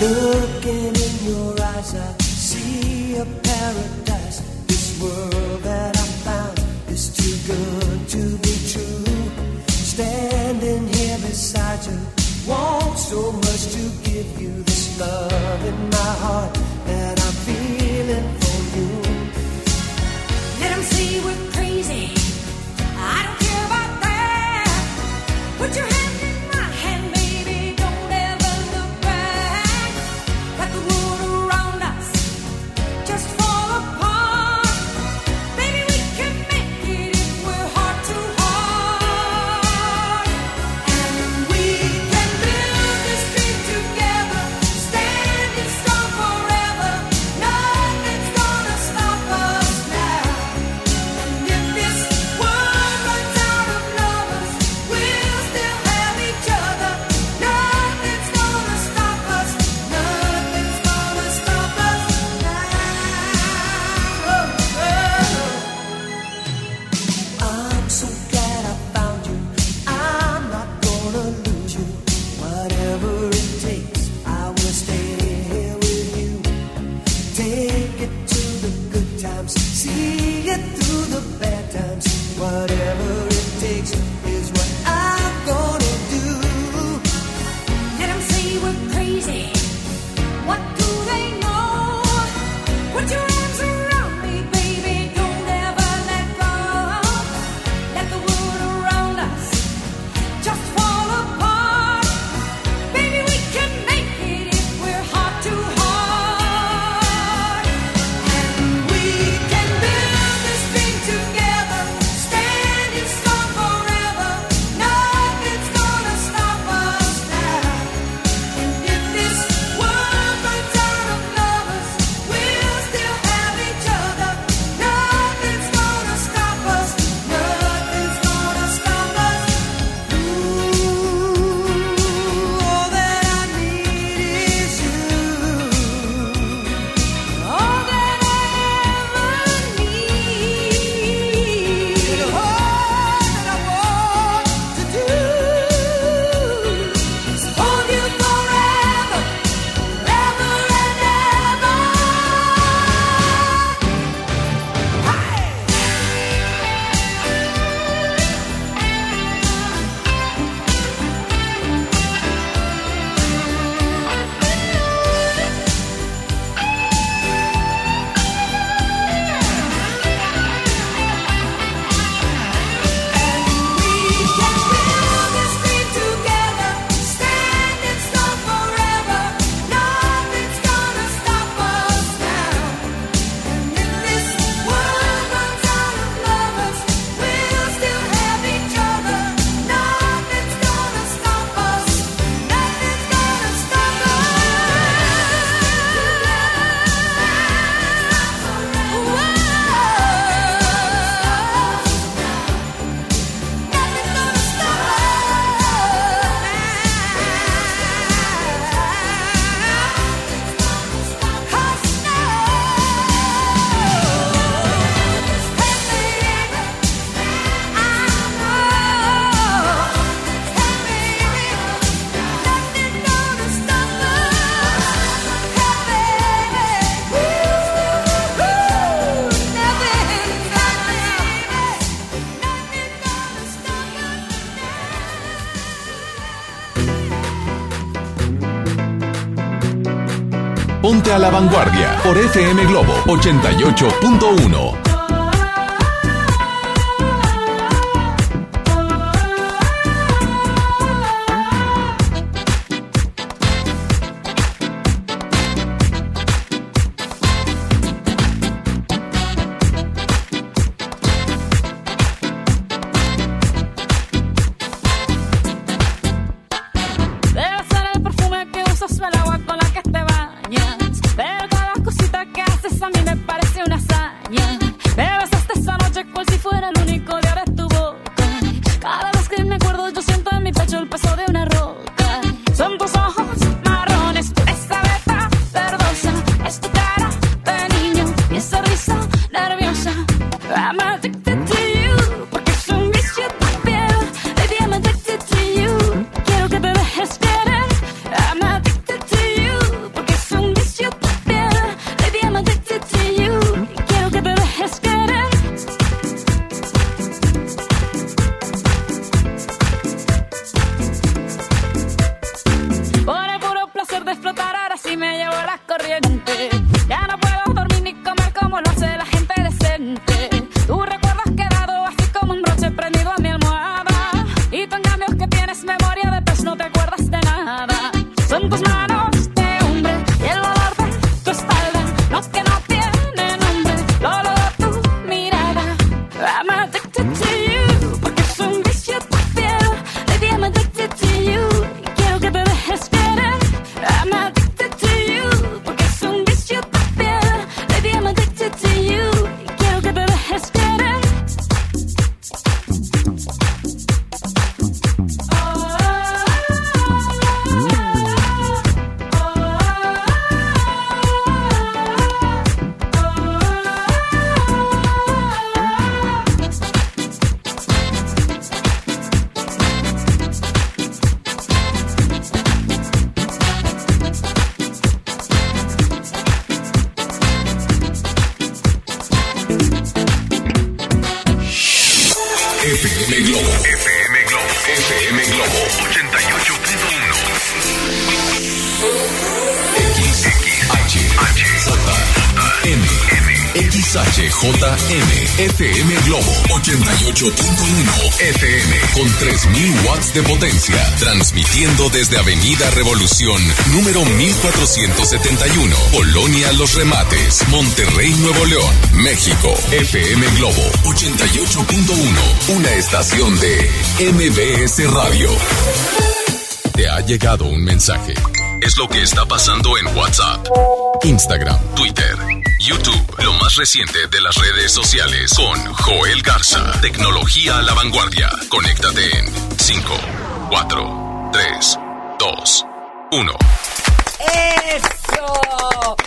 Looking in your eyes, I see a paradise. This world that I found is too good to be true. Standing here beside you, want so much to give you this love in my heart that whatever a la vanguardia por FM Globo 88.1. de potencia, transmitiendo desde Avenida Revolución, número 1471, Colonia Los Remates, Monterrey, Nuevo León, México. FM Globo 88.1, una estación de MBS Radio. Te ha llegado un mensaje. Es lo que está pasando en WhatsApp, Instagram, Twitter, YouTube, lo más reciente de las redes sociales con Joel Garza. Tecnología a la vanguardia. Conéctate en 5, 4, 3, 2, 1. ¡Eso!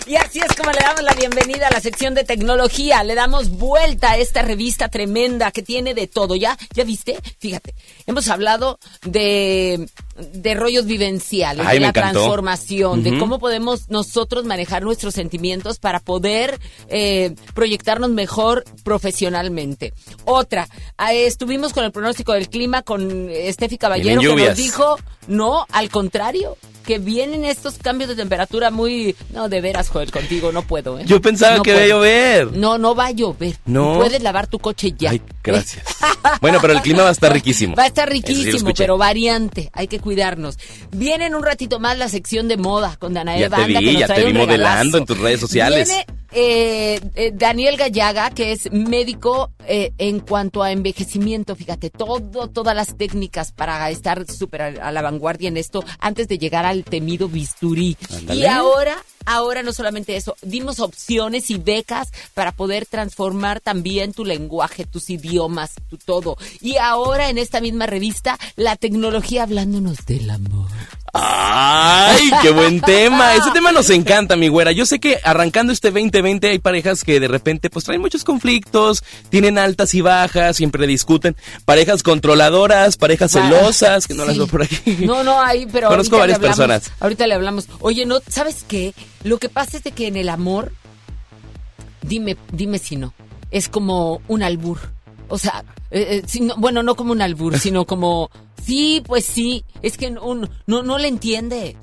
Y así es como le damos la bienvenida a la sección de tecnología. Le damos vuelta a esta revista tremenda que tiene de todo. ¿Ya? ¿Ya viste? Fíjate, hemos hablado de, de rollos vivenciales, Ay, de la transformación, de cómo podemos nosotros manejar nuestros sentimientos para poder eh, proyectarnos mejor profesionalmente. Otra, ah, estuvimos con el pronóstico del clima con Estefi Caballero que nos dijo, no, al contrario, que vienen estos cambios de temperatura muy... No, de veras, Joel, contigo no puedo, ¿eh? Yo pensaba No que iba a llover. No, no va a llover. No. Puedes lavar tu coche ya. Ay, gracias. Bueno, pero el clima va a estar riquísimo. Va a estar sí riquísimo, pero variante. Hay que cuidarnos. Viene en un ratito más la sección de moda con Danae Ya te Banda, que vi, nos ya te vi modelando en tus redes sociales. Viene eh, eh, Daniel Gallaga, que es médico eh, en cuanto a envejecimiento. Fíjate, todo, todas las técnicas para estar súper a, a la vanguardia en esto antes de llegar al temido bisturí. Y ahora Ahora no solamente eso, dimos opciones y becas para poder transformar también tu lenguaje, tus idiomas, tu todo. Y ahora en esta misma revista, la tecnología hablándonos del amor. ¡Ay, qué buen tema! Ese tema nos encanta, mi güera. Yo sé que arrancando este 2020 hay parejas que de repente pues traen muchos conflictos, tienen altas y bajas, siempre discuten. Parejas controladoras, parejas Va- celosas, que no las veo por aquí. No, no hay, pero Conozco varias hablamos- personas. Ahorita le hablamos. Oye, no, ¿sabes qué? Lo que pasa es de que en el amor, dime, dime si no, es como un albur. O sea, eh, eh, bueno, no como un albur, sino como, sí, pues sí, es que no, no, no le entiendes.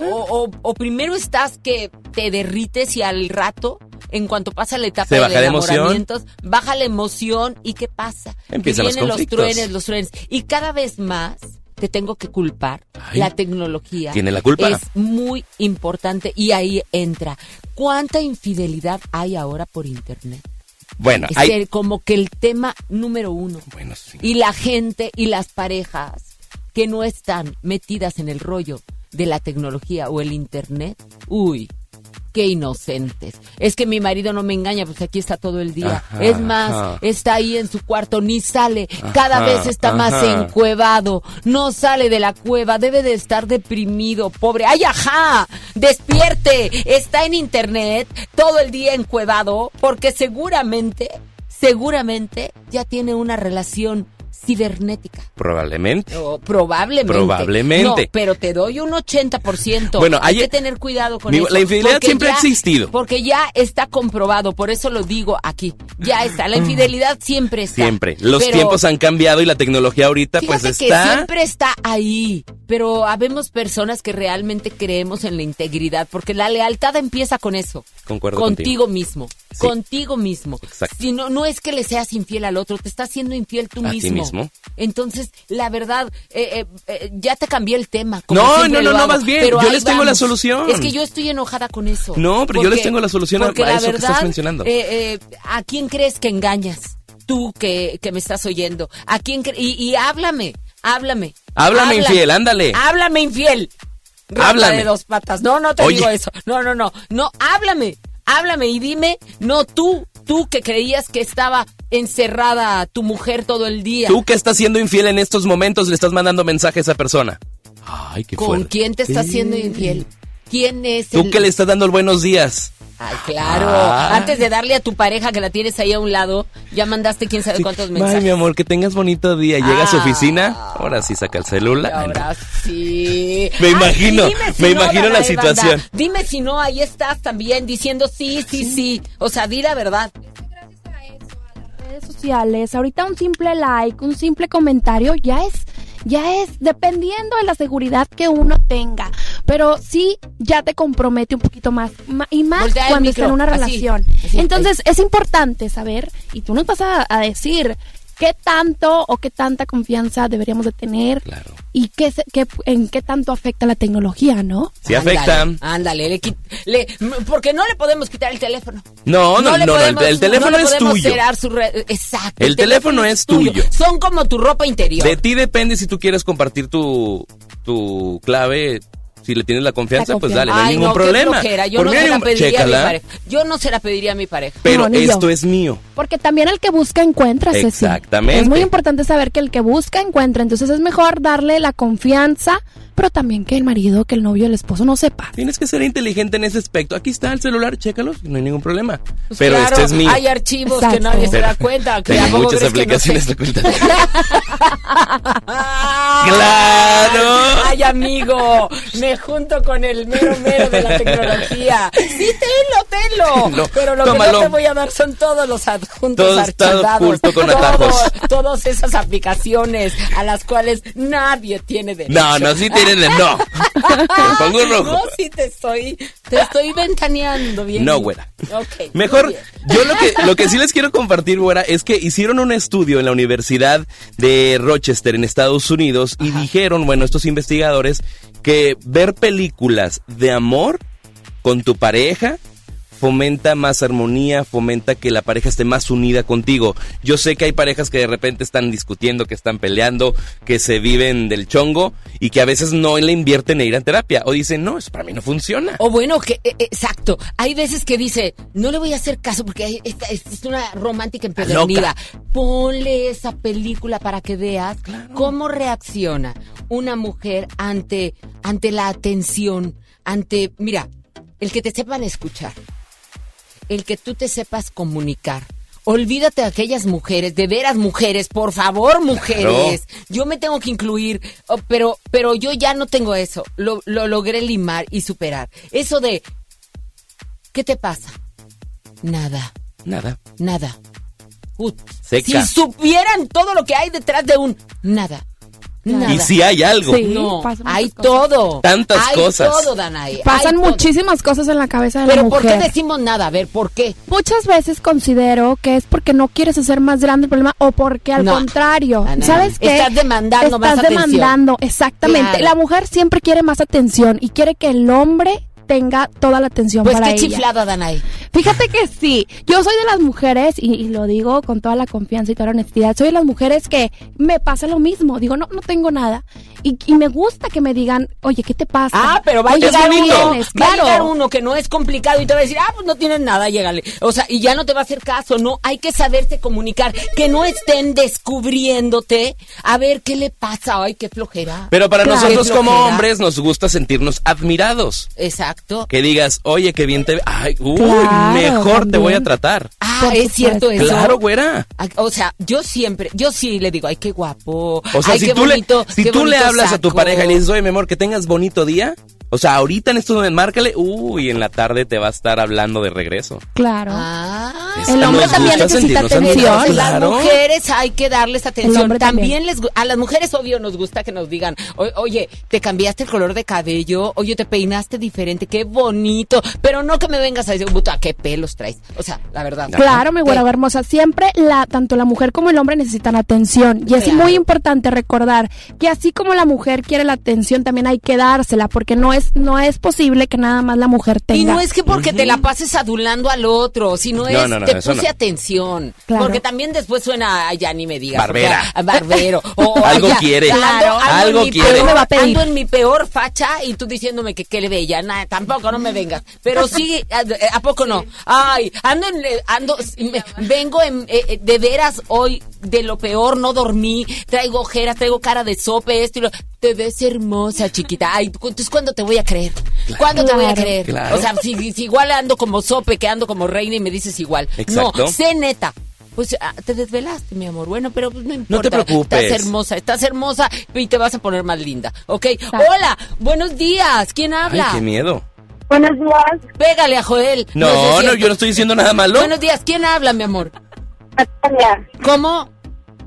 O, o- o primero estás que te derrites y al rato, en cuanto pasa la etapa de emoción. enamoramientos, baja la emoción y ¿qué pasa? Empiezan que los vienen los, conflictos. truenes, los truenes. Y cada vez más te tengo que culpar. la tecnología ¿Tiene la culpa? es muy importante y ahí entra. ¿Cuánta infidelidad hay ahora por internet? Bueno, Es hay... el- como que el tema número uno. Bueno, sí. Y la gente y las parejas que no están metidas en el rollo de la tecnología o el internet, uy, qué inocentes. Es que mi marido no me engaña, pues aquí está todo el día. Ajá, es más, ajá. está ahí en su cuarto, ni sale. Cada vez está más encuevado. No sale de la cueva, debe de estar deprimido, pobre. ¡Ay, ajá! Despierte. Está en internet todo el día encuevado porque seguramente, seguramente ya tiene una relación cibernética. Probablemente. O probablemente. Probablemente. No, pero te doy un 80%. Bueno, hay hay- que tener cuidado con eso. la infidelidad siempre ha existido. Porque ya está comprobado, por eso lo digo aquí. Ya está, la infidelidad siempre está. Siempre. Los Pero tiempos han cambiado y la tecnología ahorita pues Fíjate que está... siempre está ahí, pero habemos personas que realmente creemos en la integridad, porque la lealtad empieza con eso. Concuerdo contigo contigo. mismo, Sí. contigo mismo. Exacto. Si no, no es que le seas infiel al otro, te estás siendo infiel tú ti mismo. Mismo. Entonces, la verdad, eh, eh, eh, ya te cambié el tema. como No, no, no, no, vas bien. pero Yo les tengo la solución. Es que yo estoy enojada con eso. No, pero yo les tengo la solución a- porque a la eso que estás mencionando. eh, eh, ¿A quién crees que engañas? Tú que, que me estás oyendo. ¿A quién cre- y, y háblame, háblame. Háblame, infiel, ándale. Háblame infiel. Rata Háblame. de dos patas. No, no te Oye. digo eso. No, no, no. No, háblame. Háblame y dime, no tú, tú que creías que estaba encerrada tu mujer todo el día. Tú que estás siendo infiel en estos momentos le estás mandando mensaje a esa persona. Ay, qué ¿Con fuerte. quién te estás siendo infiel? ¿Quién es Tú el- que le estás dando el buenos días. Ay, claro. Ah. Antes de darle a tu pareja que la tienes ahí a un lado, ya mandaste quién sabe cuántos mensajes. Ay, mi amor, que tengas bonito día. Llega a su Ah. oficina. Ahora sí saca el celular. Ay, no. Ahora sí. Me Ay, imagino, si me no, imagino la Danae situación. Banda. Dime si no, ahí estás también diciendo sí, sí, sí. O sea, di la verdad. Redes sociales, ahorita un simple like, un simple comentario ya es ya es dependiendo de la seguridad que uno tenga, pero sí ya te compromete un poquito más y más Voltea cuando micro, está en una relación. así, Entonces es importante saber y tú nos vas a, a decir qué tanto o qué tanta confianza deberíamos de tener y qué, se- qué- en qué tanto afecta la tecnología, ¿no? Sí afecta. Ándale, ándale, le le- porque no le podemos quitar el teléfono. No, no, le no, no, el- podemos- el teléfono no le es podemos tuyo. su red- Exacto. El teléfono es tuyo. Son como tu ropa interior. De ti depende si tú quieres compartir tu, tu clave. Si le tienes la confianza, La pues dale, no hay Ay, ningún no, problema. Yo Por no se hay la un- pediría a mi pareja. Yo no se la pediría a mi pareja. Pero No, ni yo. esto es mío. Porque también el que busca encuentra, Ceci. Exactamente. Es muy importante saber que el que busca encuentra, entonces es mejor darle la confianza, pero también que el marido, que el novio, el esposo no sepa. Tienes que ser inteligente en ese aspecto. Aquí está el celular, chécalo, no hay ningún problema. Pues Pero claro, este es mío. Hay archivos que nadie se da cuenta. Que Tengo ¿a poco muchas crees que no sé? aplicaciones ocultas. ¡Claro! Ay, amigo, me junto con el mero mero de la tecnología. Sí, tenlo, tenlo. No, Pero lo que tómalo. no te voy a dar son todos los adjuntos Todo está archivados. oculto con Todo- atajos. Todas esas aplicaciones a las cuales nadie tiene derecho. No, no, sí tienen de no. Me pongo rojo. No, sí te estoy, te estoy ventaneando bien. No, güera. Mejor, yo lo que, lo que sí les quiero compartir, güera, es que hicieron un estudio en la Universidad de Rochester, en Estados Unidos, y dijeron, bueno, estos investigadores, que ver películas de amor con tu pareja fomenta más armonía, fomenta que la pareja esté más unida contigo. Yo sé que hay parejas que de repente están discutiendo, que están peleando, que se viven del chongo y que a veces no le invierten en ir a terapia o dicen, no, eso para mí no funciona. O bueno, que eh, exacto. Hay veces que dice, no le voy a hacer caso porque hay- esta- esta es una romántica empedernida. Ponle esa película para que veas cómo reacciona una mujer ante, ante la atención, ante, mira, el que te sepan escuchar, el que tú te sepas comunicar. Olvídate de aquellas mujeres, de veras mujeres, por favor mujeres. Yo me tengo que incluir, oh, pero, pero yo ya no tengo eso. Lo, lo logré limar y superar. Eso de, ¿qué te pasa? Nada, Nada. nada. Seca. Si supieran todo lo que hay detrás de un nada. Nada. Y si hay algo. Sí. No, hay cosas. todo. Tantas hay cosas. todo. Pasan hay todo. muchísimas cosas en la cabeza de Pero la ¿por mujer. qué decimos nada? A ver, ¿por qué? Muchas veces considero que es porque no quieres hacer más grande el problema o porque al No. contrario, ¿sabes qué? estás demandando más Estás atención. demandando, exactamente. Claro. La mujer siempre quiere más atención y quiere que el hombre tenga toda la atención Pues para qué ella. chiflada, Danae. Fíjate que sí, yo soy de las mujeres, y, y lo digo con toda la confianza y toda la honestidad, soy de las mujeres que me pasa lo mismo, digo, no, no tengo nada. Y, y me gusta que me digan, oye, ¿qué te pasa? Ah, pero va a llegar ¿qué uno, va a Claro. llegar uno que no es complicado y te va a decir, ah, pues no tienes nada, llégale. O sea, y ya no te va a hacer caso, no, hay que saberse comunicar, que no estén descubriéndote, a ver qué le pasa, ay, qué flojera. Pero para Claro. nosotros como hombres nos gusta sentirnos admirados. Exacto. Que digas, oye, qué bien te ve. Ay, uy, Claro, mejor te voy a tratar. Ah, es cierto eso. Claro, güera. O sea, yo siempre, yo sí le digo, ay, qué guapo. O sea, ay, si qué tú, bonito, le, si qué tú le hablas a tu pareja y le dices, oye, mi amor, que tengas bonito día. O sea, ahorita en estos momentos, márcale. Uy, en la tarde te va a estar hablando de regreso. Claro. Es el hombre también gusta necesita atención. Las claro. mujeres hay que darles atención. También, también. les a las mujeres obvio nos gusta que nos digan, "O- oye, te cambiaste el color de cabello, oye, te peinaste diferente, qué bonito, pero no que me vengas a decir, puta, qué pelos traes. O sea, la verdad. Claro, mi güera hermosa. Siempre la, tanto la mujer como el hombre necesitan atención. Y es Claro. muy importante recordar que así como la mujer quiere la atención, también hay que dársela, porque no es, no es posible que nada más la mujer tenga. Y no es que porque te la pases adulando al otro, sino No, es no, no, te puse no. atención. Claro. Porque también después suena, ay, ya ni me digas. Barbera. o sea, barbero. O, Algo ya, quiere. Claro. Algo mi quiere. peor- Me va a pedir. Ando en mi peor facha y tú diciéndome que qué le bella. Nah, tampoco, no me vengas. Pero sí, ¿a, a poco no? Ay, ando en, ando, me- vengo en, eh, eh, de veras hoy de lo peor, no dormí, traigo ojeras, traigo cara de sope, esto y lo, te ves hermosa, chiquita. Ay, entonces ¿cuándo te voy a creer? ¿Cuándo te voy a creer? Claro. O sea, si, si igual ando como sope, que ando como reina y me dices igual. Exacto. No, sé neta. Pues ah, te desvelaste, mi amor. Bueno, pero pues, no importa. preocupes. Estás hermosa, estás hermosa y te vas a poner más linda. ¿Ok? Hola, buenos días. ¿Quién Ay, habla? qué miedo. Buenos días, Pégale a Joel. No, no, cierto. yo no estoy diciendo nada malo. Buenos días. ¿Quién habla, mi amor? Natalia. ¿Cómo?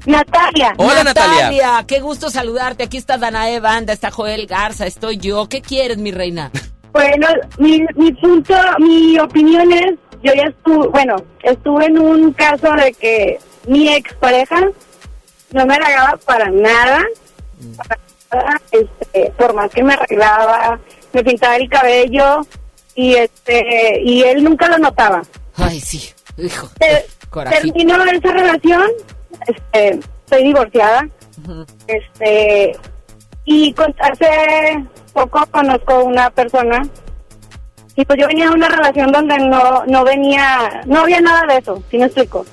Natalia. Hola, Natalia. Qué gusto saludarte. Aquí está Danae Banda, está Joel Garza, estoy yo. ¿Qué quieres, mi reina? Bueno, mi, mi punto, mi opinión es, yo ya estuve, bueno, estuve en un caso de que mi expareja no me halagaba para nada, para nada, este, por más que me arreglaba, me pintaba el cabello y este, y él nunca lo notaba. Ay, sí. Hijo. Te- Corajito. terminó esa relación, este, estoy divorciada, este, y con- hace poco conozco una persona y pues yo venía de una relación donde no, no venía, no había nada de eso, si me explico.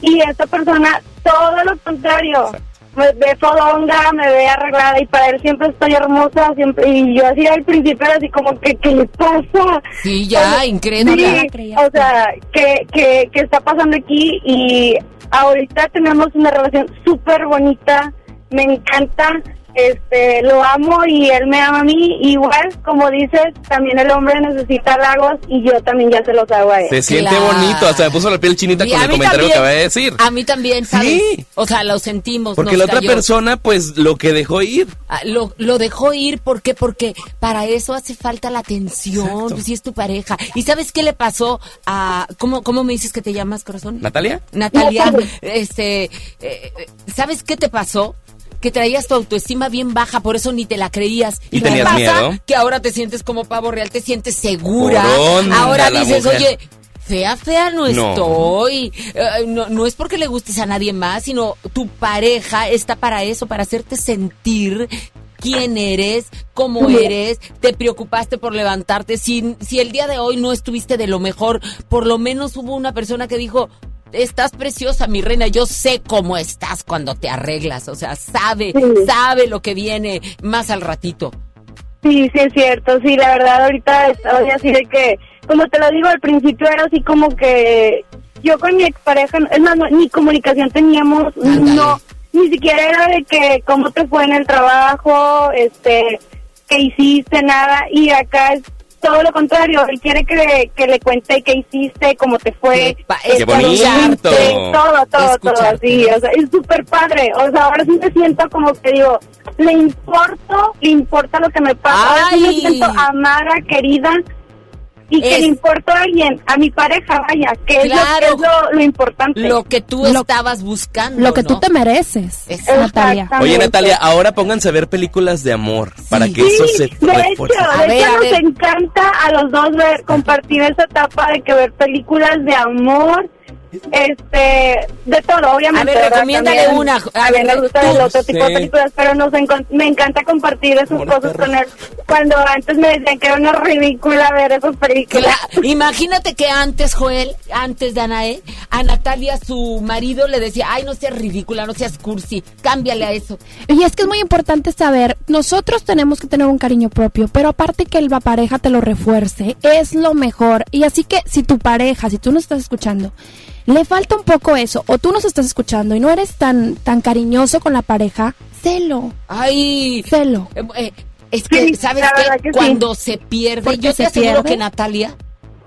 Y esta persona, todo lo contrario, me ve fodonga, me ve arreglada y para él siempre estoy hermosa, siempre, y yo así al principio era así como que, ¿qué le pasa? Sí, ya, incrédula. Sí, o sea, ¿qué, qué, qué está pasando aquí? Y ahorita tenemos una relación súper bonita, me encanta, este, lo amo y él me ama a mí. Igual, como dices, también el hombre necesita halagos y yo también ya se los hago a él. Se siente Claro. bonito, hasta me puso la piel chinita Y con el comentario que acaba de decir. A mí también, ¿sabes? Sí. O sea, lo sentimos. Porque la otra cayó. persona, pues, lo que dejó ir. Ah, Lo, lo dejó ir, ¿por qué? Porque para eso hace falta la atención, pues si es tu pareja. ¿Y sabes qué le pasó a... ¿Cómo, cómo me dices que te llamas, corazón? ¿Natalia? Natalia, este, eh, eh, ¿sabes qué te pasó? Que traías tu autoestima bien baja, por eso ni te la creías. ¿Y qué tenías pasa? miedo? Que ahora te sientes como pavo real, te sientes segura. Ahora dices, mujer. oye, fea, fea no, No. estoy. Eh, no, no es porque le gustes a nadie más, sino tu pareja está para eso, para hacerte sentir quién eres, cómo eres, te preocupaste por levantarte. Si, si el día de hoy no estuviste de lo mejor, por lo menos hubo una persona que dijo, estás preciosa, mi reina, yo sé cómo estás cuando te arreglas, o sea, sabe, Sí. sabe lo que viene más al ratito. Sí, sí es cierto, sí, la verdad ahorita estoy así de que, como te lo digo, al principio era así como que yo con mi expareja, es más, no, ni comunicación teníamos, no, ni siquiera era de que cómo te fue en el trabajo, este, qué hiciste, nada, y acá es todo lo contrario, él quiere que, que le cuente qué hiciste, cómo te fue. ¡Qué bonito! Todo, todo, todo, así, o sea, es súper padre. O sea, ahora sí me siento como que digo, le importo, le importa lo que me pasa. Ahora sí me siento amada, querida. Y que Es- le importa a alguien, a mi pareja, vaya, que es, lo, Claro. es lo, lo importante. Lo que tú estabas buscando. Lo que ¿no? tú te mereces, Exacto. Natalia. Oye, Natalia, ahora pónganse a ver películas de amor para que Sí, eso se de hecho, refuerce. de hecho nos encanta a los dos ver, compartir esa etapa de que ver películas de amor, este, de todo, obviamente. A ver, recomiéndale También- una. A ver, nos gusta el otro tipo Sí. de películas, pero nos me encanta compartir esas cosas con él. Cuando antes me decían que era una ridícula ver esas películas. Imagínate que antes, Joel, antes de Anae, a Natalia, su marido, le decía, ay, no seas ridícula, no seas cursi, cámbiale a eso. Y es que es muy importante saber, nosotros tenemos que tener un cariño propio, pero aparte que la pareja te lo refuerce, es lo mejor. Y así que si tu pareja, si tú nos estás escuchando, le falta un poco eso, o tú nos estás escuchando y no eres tan, tan cariñoso con la pareja, celo. Ay. Celo. Eh, eh, es que, Sí, ¿sabes la qué? que sí. Cuando se pierde, Porque yo te se aseguro pierde. que Natalia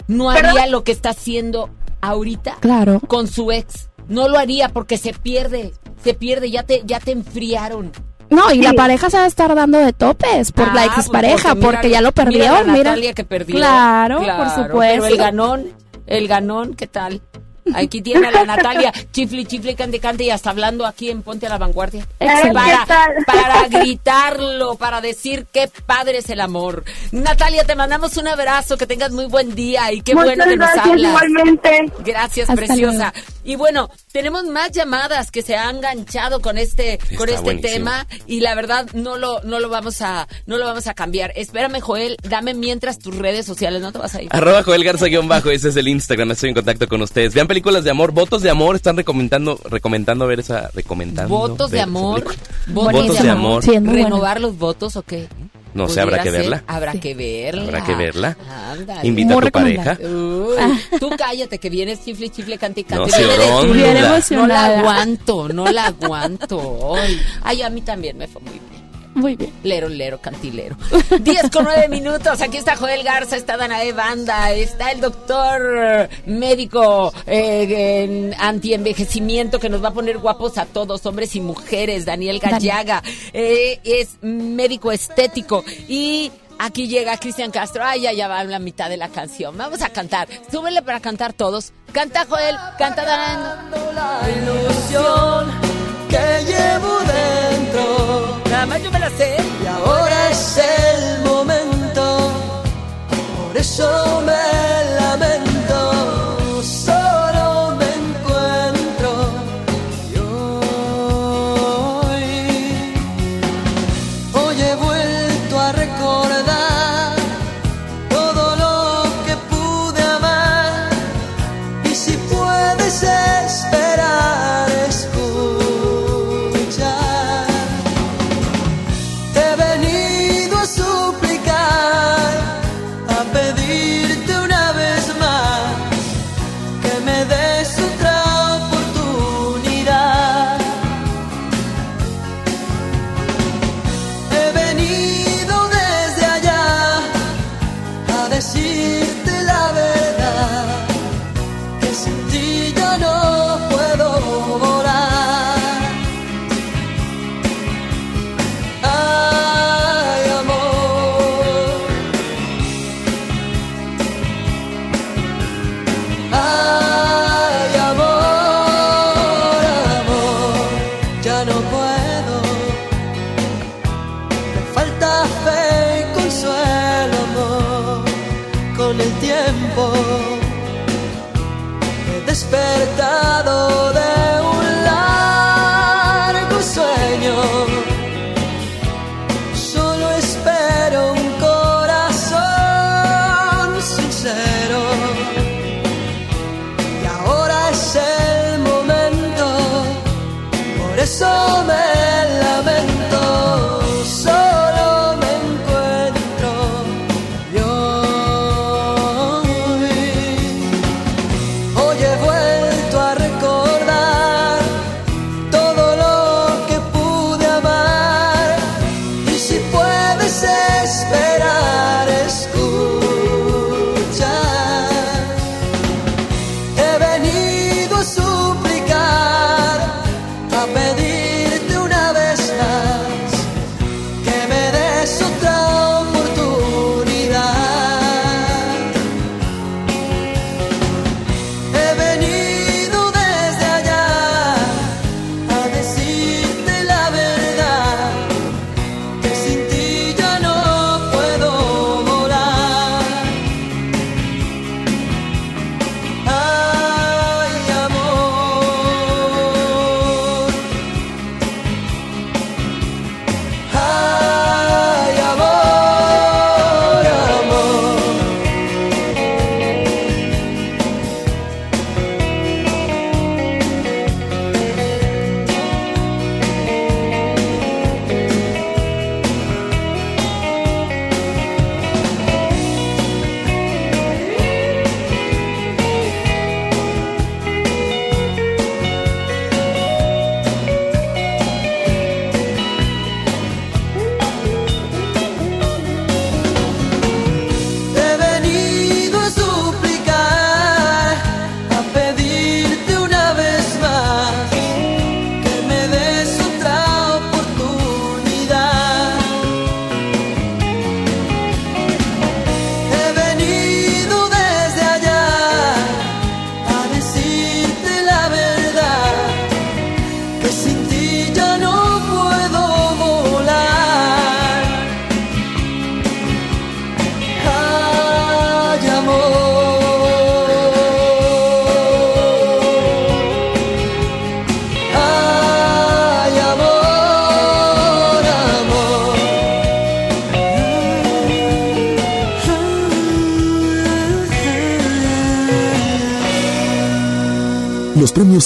no Pero- haría lo que está haciendo ahorita Claro. con su ex. No lo haría porque se pierde, se pierde, ya te, ya te enfriaron. No, y la pareja se va a estar dando de topes por la Ah, expareja, pues porque, mira- ya lo perdió. Mira, la mira. Natalia que perdió. Claro, por Claro, supuesto. Pero el ganón, el ganón, ¿qué tal? Aquí tiene a la Natalia, chifli, chifli, cante, cante y hasta hablando aquí en Ponte a la Vanguardia. Para, para gritarlo, para decir qué padre es el amor. Natalia, te mandamos un abrazo, que tengas muy buen día y qué Muchas bueno que nos hablas. igualmente. Gracias, Hasta preciosa. Y bueno, tenemos más llamadas que se han enganchado con este, con este buenísimo. tema y la verdad no lo, no lo vamos a, no lo vamos a cambiar. Espérame, Joel, dame mientras tus redes sociales, no te vas a ir. Arroba Joel Garza guion bajo, ese es el Instagram, estoy en contacto con ustedes. Vean películas de amor, votos de amor, están recomendando, recomendando ver esa, recomendando. Votos de amor. Votos de amor. renovar los votos o qué? No sé, habrá que ser, verla. Habrá que verla. Habrá que verla. Ándale. Invita a tu pareja. Uy, tú cállate que vienes chifle, chifle, cante cante. No, Viene de tu No la aguanto, no la aguanto. Ay, ay, a mí también me fue muy bien. Muy bien. Lero, lero, cantilero. 10 con 9 minutos. Aquí está Joel Garza, está Danae Banda, está el doctor médico eh, en antienvejecimiento que nos va a poner guapos a todos, hombres y mujeres. Daniel Gallaga eh, es médico estético y. Aquí llega Cristian Castro. Ay, ya, ya va la mitad de la canción. Vamos a cantar. Súbele para cantar todos. Canta Joel, canta Danae. la ilusión que llevo dentro. Nada más yo me la sé. Y ahora es el momento, por eso me lamento.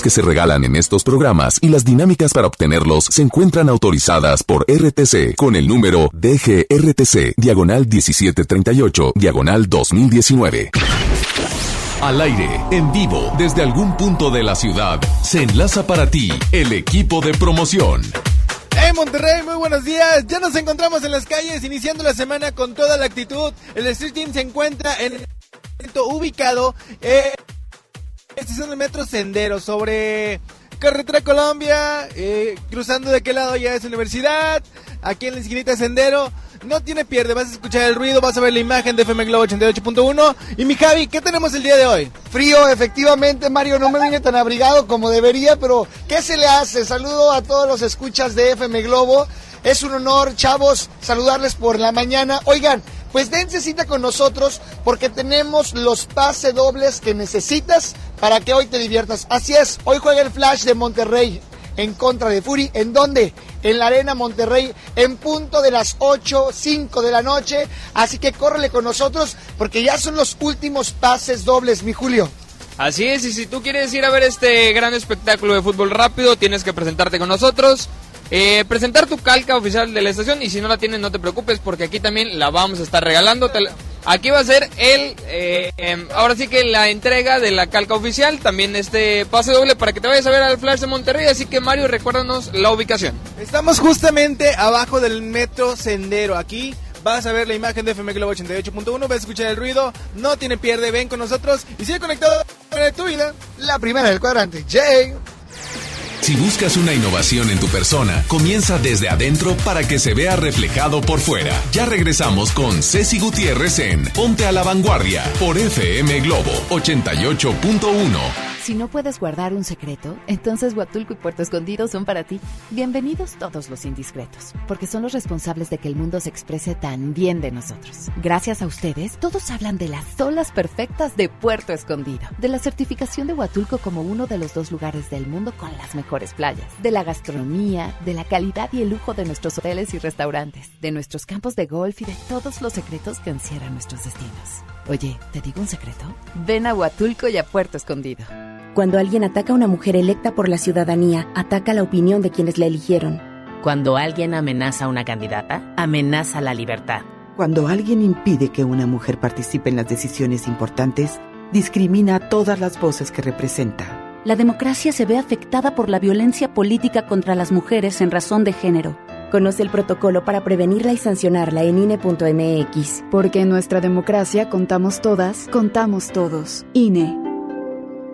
Que se regalan en estos programas y las dinámicas para obtenerlos se encuentran autorizadas por RTC con el número DGRTC, diagonal 1738, diagonal 2019. Al aire, en vivo, desde algún punto de la ciudad, se enlaza para ti el equipo de promoción. ¡Hey Monterrey! Muy buenos días. Ya nos encontramos en las calles iniciando la semana con toda la actitud. El Street Team se encuentra en el ubicado en estación de metro Sendero sobre Carretera Colombia, eh, cruzando de qué lado ya es Universidad, aquí en la esquinita Sendero. No tiene pierde, vas a escuchar el ruido, vas a ver la imagen de FM Globo 88.1. Y mi Javi, ¿qué tenemos el día de hoy? Frío, efectivamente, Mario, no me vine tan abrigado como debería, pero ¿qué se le hace? Saludo a todos los escuchas de FM Globo. Es un honor, chavos, saludarles por la mañana. Oigan, pues dense cita con nosotros porque tenemos los pase dobles que necesitas para que hoy te diviertas. Así es, hoy juega el Flash de Monterrey en contra de Fury. ¿En dónde? En la Arena Monterrey, en punto de las 8, 5 de la noche. Así que córrele con nosotros porque ya son los últimos pases dobles, mi Julio. Así es, y si tú quieres ir a ver este gran espectáculo de fútbol rápido, tienes que presentarte con nosotros. eh, presentar tu calca oficial de la estación y si no la tienes no te preocupes porque aquí también la vamos a estar regalando. Aquí va a ser el, eh, em, ahora sí que la entrega de la calca oficial, también este pase doble para que te vayas a ver al Flash de Monterrey, así que Mario, recuérdanos la ubicación. Estamos justamente abajo del metro Sendero. Aquí vas a ver la imagen de FM Globo 88.1, vas a escuchar el ruido. No tiene pierde, ven con nosotros y sigue conectado con tu vida. La primera del cuadrante, Jay. Si buscas una innovación en tu persona, comienza desde adentro para que se vea reflejado por fuera. Ya regresamos con Ceci Gutiérrez en Ponte a la Vanguardia por FM Globo 88.1. Si no puedes guardar un secreto, entonces Huatulco y Puerto Escondido son para ti. Bienvenidos todos los indiscretos, porque son los responsables de que el mundo se exprese tan bien de nosotros. Gracias a ustedes, todos hablan de las olas perfectas de Puerto Escondido, de la certificación de Huatulco como uno de los dos lugares del mundo con las mejores playas, de la gastronomía, de la calidad y el lujo de nuestros hoteles y restaurantes, de nuestros campos de golf y de todos los secretos que encierran nuestros destinos. Oye, ¿te digo un secreto? Ven a Huatulco y a Puerto Escondido. Cuando alguien ataca a una mujer electa por la ciudadanía, ataca la opinión de quienes la eligieron. Cuando alguien amenaza a una candidata, amenaza la libertad. Cuando alguien impide que una mujer participe en las decisiones importantes, discrimina a todas las voces que representa. La democracia se ve afectada por la violencia política contra las mujeres en razón de género. Conoce el protocolo para prevenirla y sancionarla en INE.mx. Porque en nuestra democracia contamos todas, contamos todos. INE.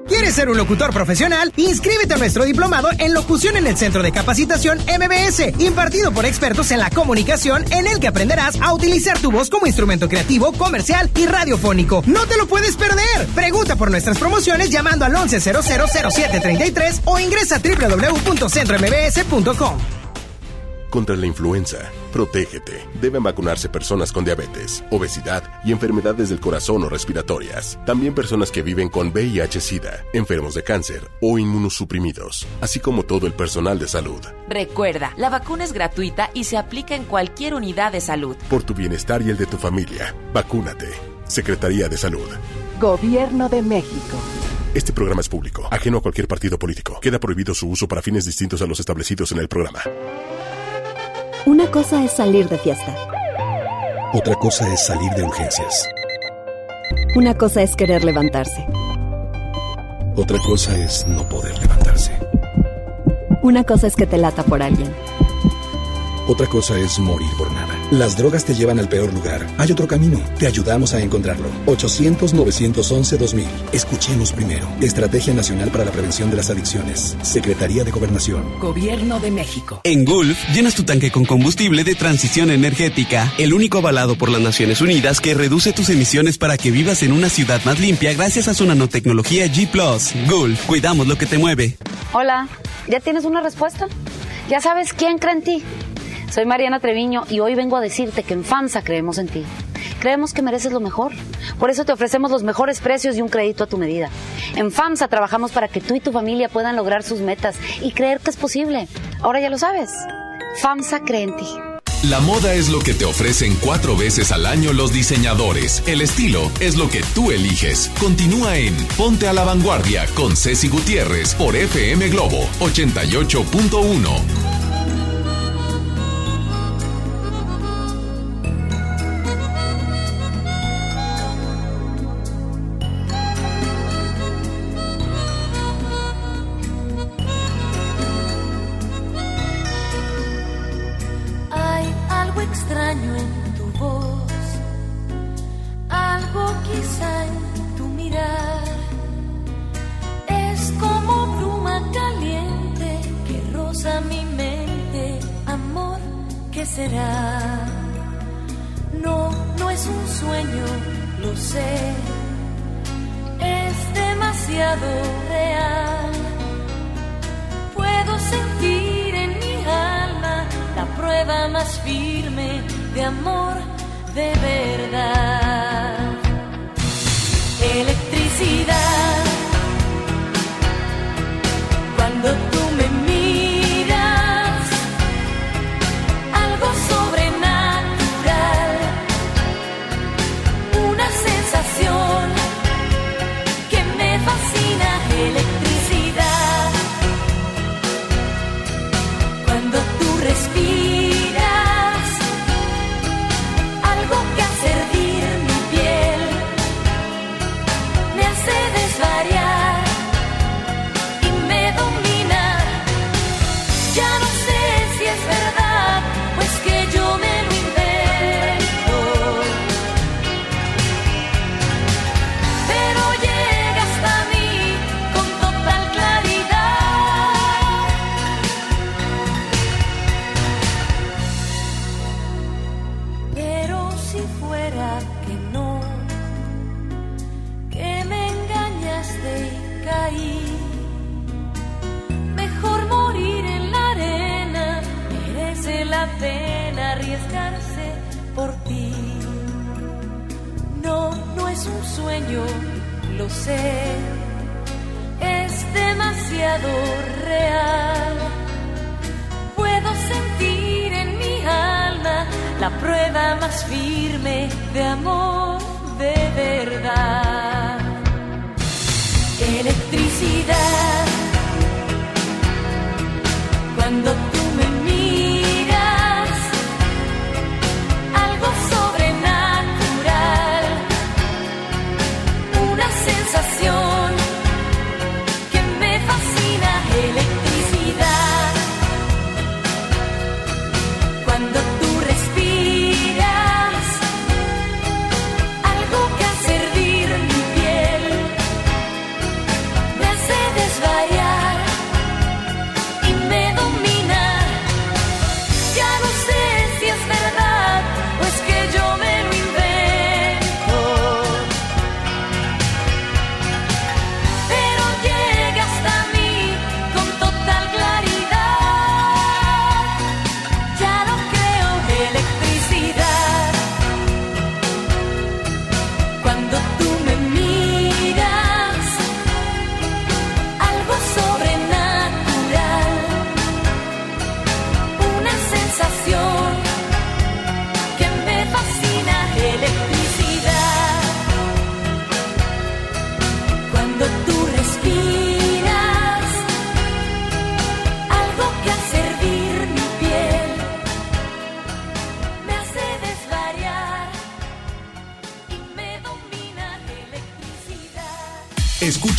¿Quieres ser un locutor profesional? Inscríbete a nuestro diplomado en locución en el Centro de Capacitación MBS, impartido por expertos en la comunicación, en el que aprenderás a utilizar tu voz como instrumento creativo, comercial y radiofónico. ¡No te lo puedes perder! Pregunta por nuestras promociones llamando al 11000733 o ingresa a www.centrombs.com. Contra la influenza, protégete. Deben vacunarse personas con diabetes, obesidad y enfermedades del corazón o respiratorias. También personas que viven con VIH-Sida, enfermos de cáncer o inmunosuprimidos, así como todo el personal de salud. Recuerda, la vacuna es gratuita y se aplica en cualquier unidad de salud. Por tu bienestar y el de tu familia, vacúnate. Secretaría de Salud. Gobierno de México. Este programa es público, ajeno a cualquier partido político. Queda prohibido su uso para fines distintos a los establecidos en el programa. Una cosa es salir de fiesta. Otra cosa es salir de urgencias. Una cosa es querer levantarse. Otra cosa es no poder levantarse. Una cosa es que te lata por alguien. Otra cosa es morir por nada. Las drogas te llevan al peor lugar. Hay otro camino. Te ayudamos a encontrarlo. 800-911-2000. Escuchemos primero. Estrategia Nacional para la Prevención de las Adicciones. Secretaría de Gobernación. Gobierno de México. En Gulf, llenas tu tanque con combustible de transición energética, el único avalado por las Naciones Unidas que reduce tus emisiones para que vivas en una ciudad más limpia gracias a su nanotecnología G ⁇ Gulf, cuidamos lo que te mueve. Hola, ¿ya tienes una respuesta? ¿Ya sabes quién cree en ti? Soy Mariana Treviño y hoy vengo a decirte que en FAMSA creemos en ti. Creemos que mereces lo mejor. Por eso te ofrecemos los mejores precios y un crédito a tu medida. En FAMSA trabajamos para que tú y tu familia puedan lograr sus metas y creer que es posible. Ahora ya lo sabes. FAMSA cree en ti. La moda es lo que te ofrecen cuatro veces al año los diseñadores. El estilo es lo que tú eliges. Continúa en Ponte a la Vanguardia con Ceci Gutiérrez por FM Globo 88.1.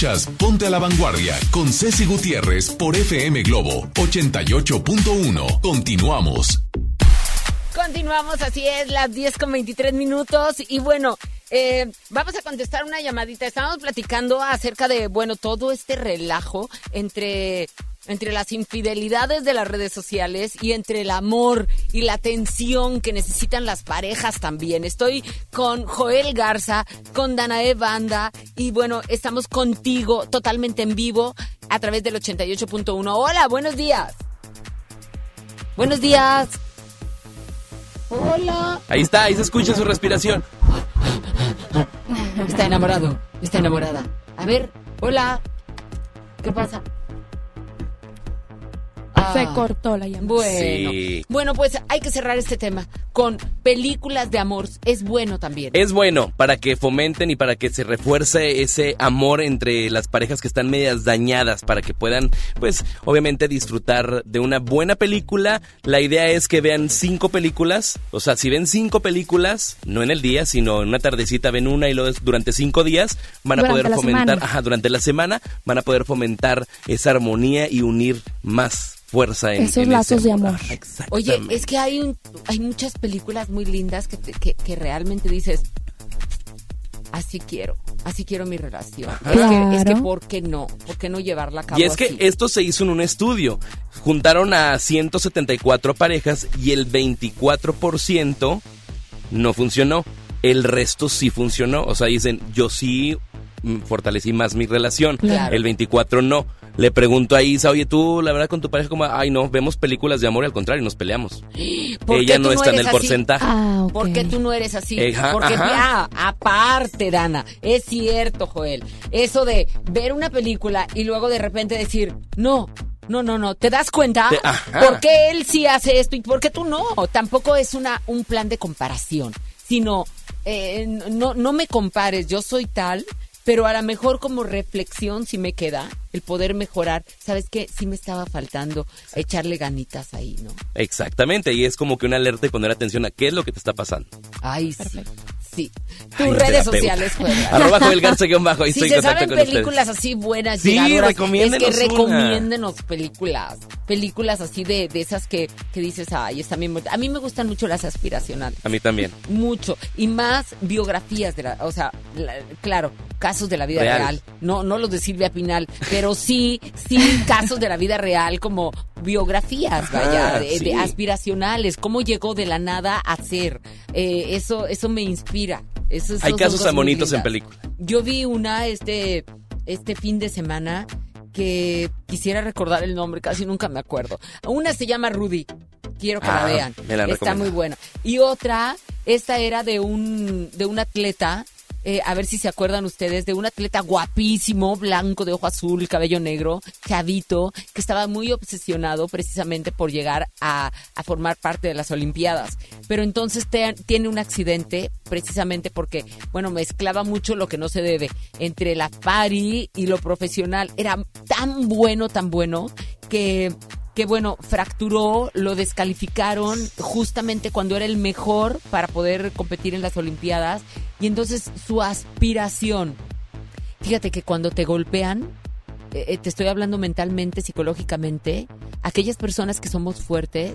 Ponte a la Vanguardia con Ceci Gutiérrez por FM Globo 88.1. Continuamos. Continuamos, así es, las 10 con 23 minutos. Y bueno, eh, vamos a contestar una llamadita. Estábamos platicando acerca de, bueno, todo este relajo entre entre las infidelidades de las redes sociales y entre el amor y la atención que necesitan las parejas también. Estoy con Joel Garza, con Danae Banda y bueno, estamos contigo totalmente en vivo a través del 88.1. Hola, buenos días. Buenos días. Hola. Ahí está, ahí se escucha su respiración. Está enamorado, está enamorada. A ver, hola. ¿Qué pasa? Ah. Se cortó la llamada. Bueno, Sí. bueno, pues hay que cerrar este tema con películas de amor. Es bueno también. Es bueno para que fomenten y para que se refuerce ese amor entre las parejas que están medias dañadas, para que puedan, pues, obviamente disfrutar de una buena película. La idea es que vean cinco películas, o sea, si ven cinco películas, no en el día, sino en una tardecita ven una y luego durante cinco días van a Durante poder fomentar, ajá, durante la semana van a poder fomentar esa armonía y unir más fuerza en Esos en ese lazos de amor. Ajá, Oye, es que hay un, hay muchas películas muy lindas que, te- que, que realmente dices, así quiero, así quiero mi relación. Es, que, es que. ¿por qué no? ¿Por qué no llevarla a cabo Y es que esto se hizo en un estudio. Juntaron a 174 parejas y el 24% no funcionó. El resto sí funcionó. O sea, dicen, yo sí mm, fortalecí más mi relación. Claro. El 24 no. Le pregunto a Isa, oye, tú, la verdad, con tu pareja, como, ay, no, vemos películas de amor y al contrario, nos peleamos. ¿Por qué Ella no está en el así? porcentaje. Ah. ¿Por qué tú no eres así? Porque, ajá. ah, aparte, Dana, es cierto, Joel. Eso de ver una película y luego de repente decir, no, no, no, no, ¿te das cuenta? Te-. ¿Por qué él sí hace esto y por qué tú no? Tampoco es una, un plan de comparación, sino, eh, no, no me compares, yo soy tal. Pero a lo mejor como reflexión si me queda el poder mejorar. ¿Sabes qué? Sí me estaba faltando echarle ganitas ahí, ¿no? Exactamente, y es como que una alerta y poner atención a qué es lo que te está pasando. Ay, sí. Sí. Ay, Tus redes sociales, Joel. Arroba Joel Garza guion bajo, ahí si estoy se en contacto saben con ustedes. películas así buenas, Sí, recomiéndenos es que una. recomiéndenos películas. Películas así de, de esas que, que dices, ay, están bien. A mí me gustan mucho las aspiracionales. A mí también. Mucho. Y más biografías de la, o sea, la- claro, casos de la vida Real. real. No, no los de Silvia Pinal, pero sí, sí casos de la vida real como biografías, Ajá, vaya, de, sí. de aspiracionales, cómo llegó de la nada a ser. Eh, eso, eso me inspira. Eso, Hay casos tan bonitos en película. Yo vi una este, este fin de semana que quisiera recordar el nombre, casi nunca me acuerdo. Una se llama Rudy. Quiero que la Ah, vean. me la Está muy buena. Y otra, esta era de un, de un atleta, eh, a ver si se acuerdan ustedes, de un atleta guapísimo, blanco, de ojo azul, cabello negro, chavito, que estaba muy obsesionado precisamente por llegar a, formar parte de las Olimpiadas. Pero entonces tiene un accidente precisamente porque, bueno, mezclaba mucho lo que no se debe entre la pari y lo profesional. Era tan bueno, tan bueno, que que bueno, fracturó, lo descalificaron justamente cuando era el mejor para poder competir en las Olimpiadas y entonces su aspiración, fíjate que cuando te golpean, eh, eh, te estoy hablando mentalmente, psicológicamente, aquellas personas que somos fuertes,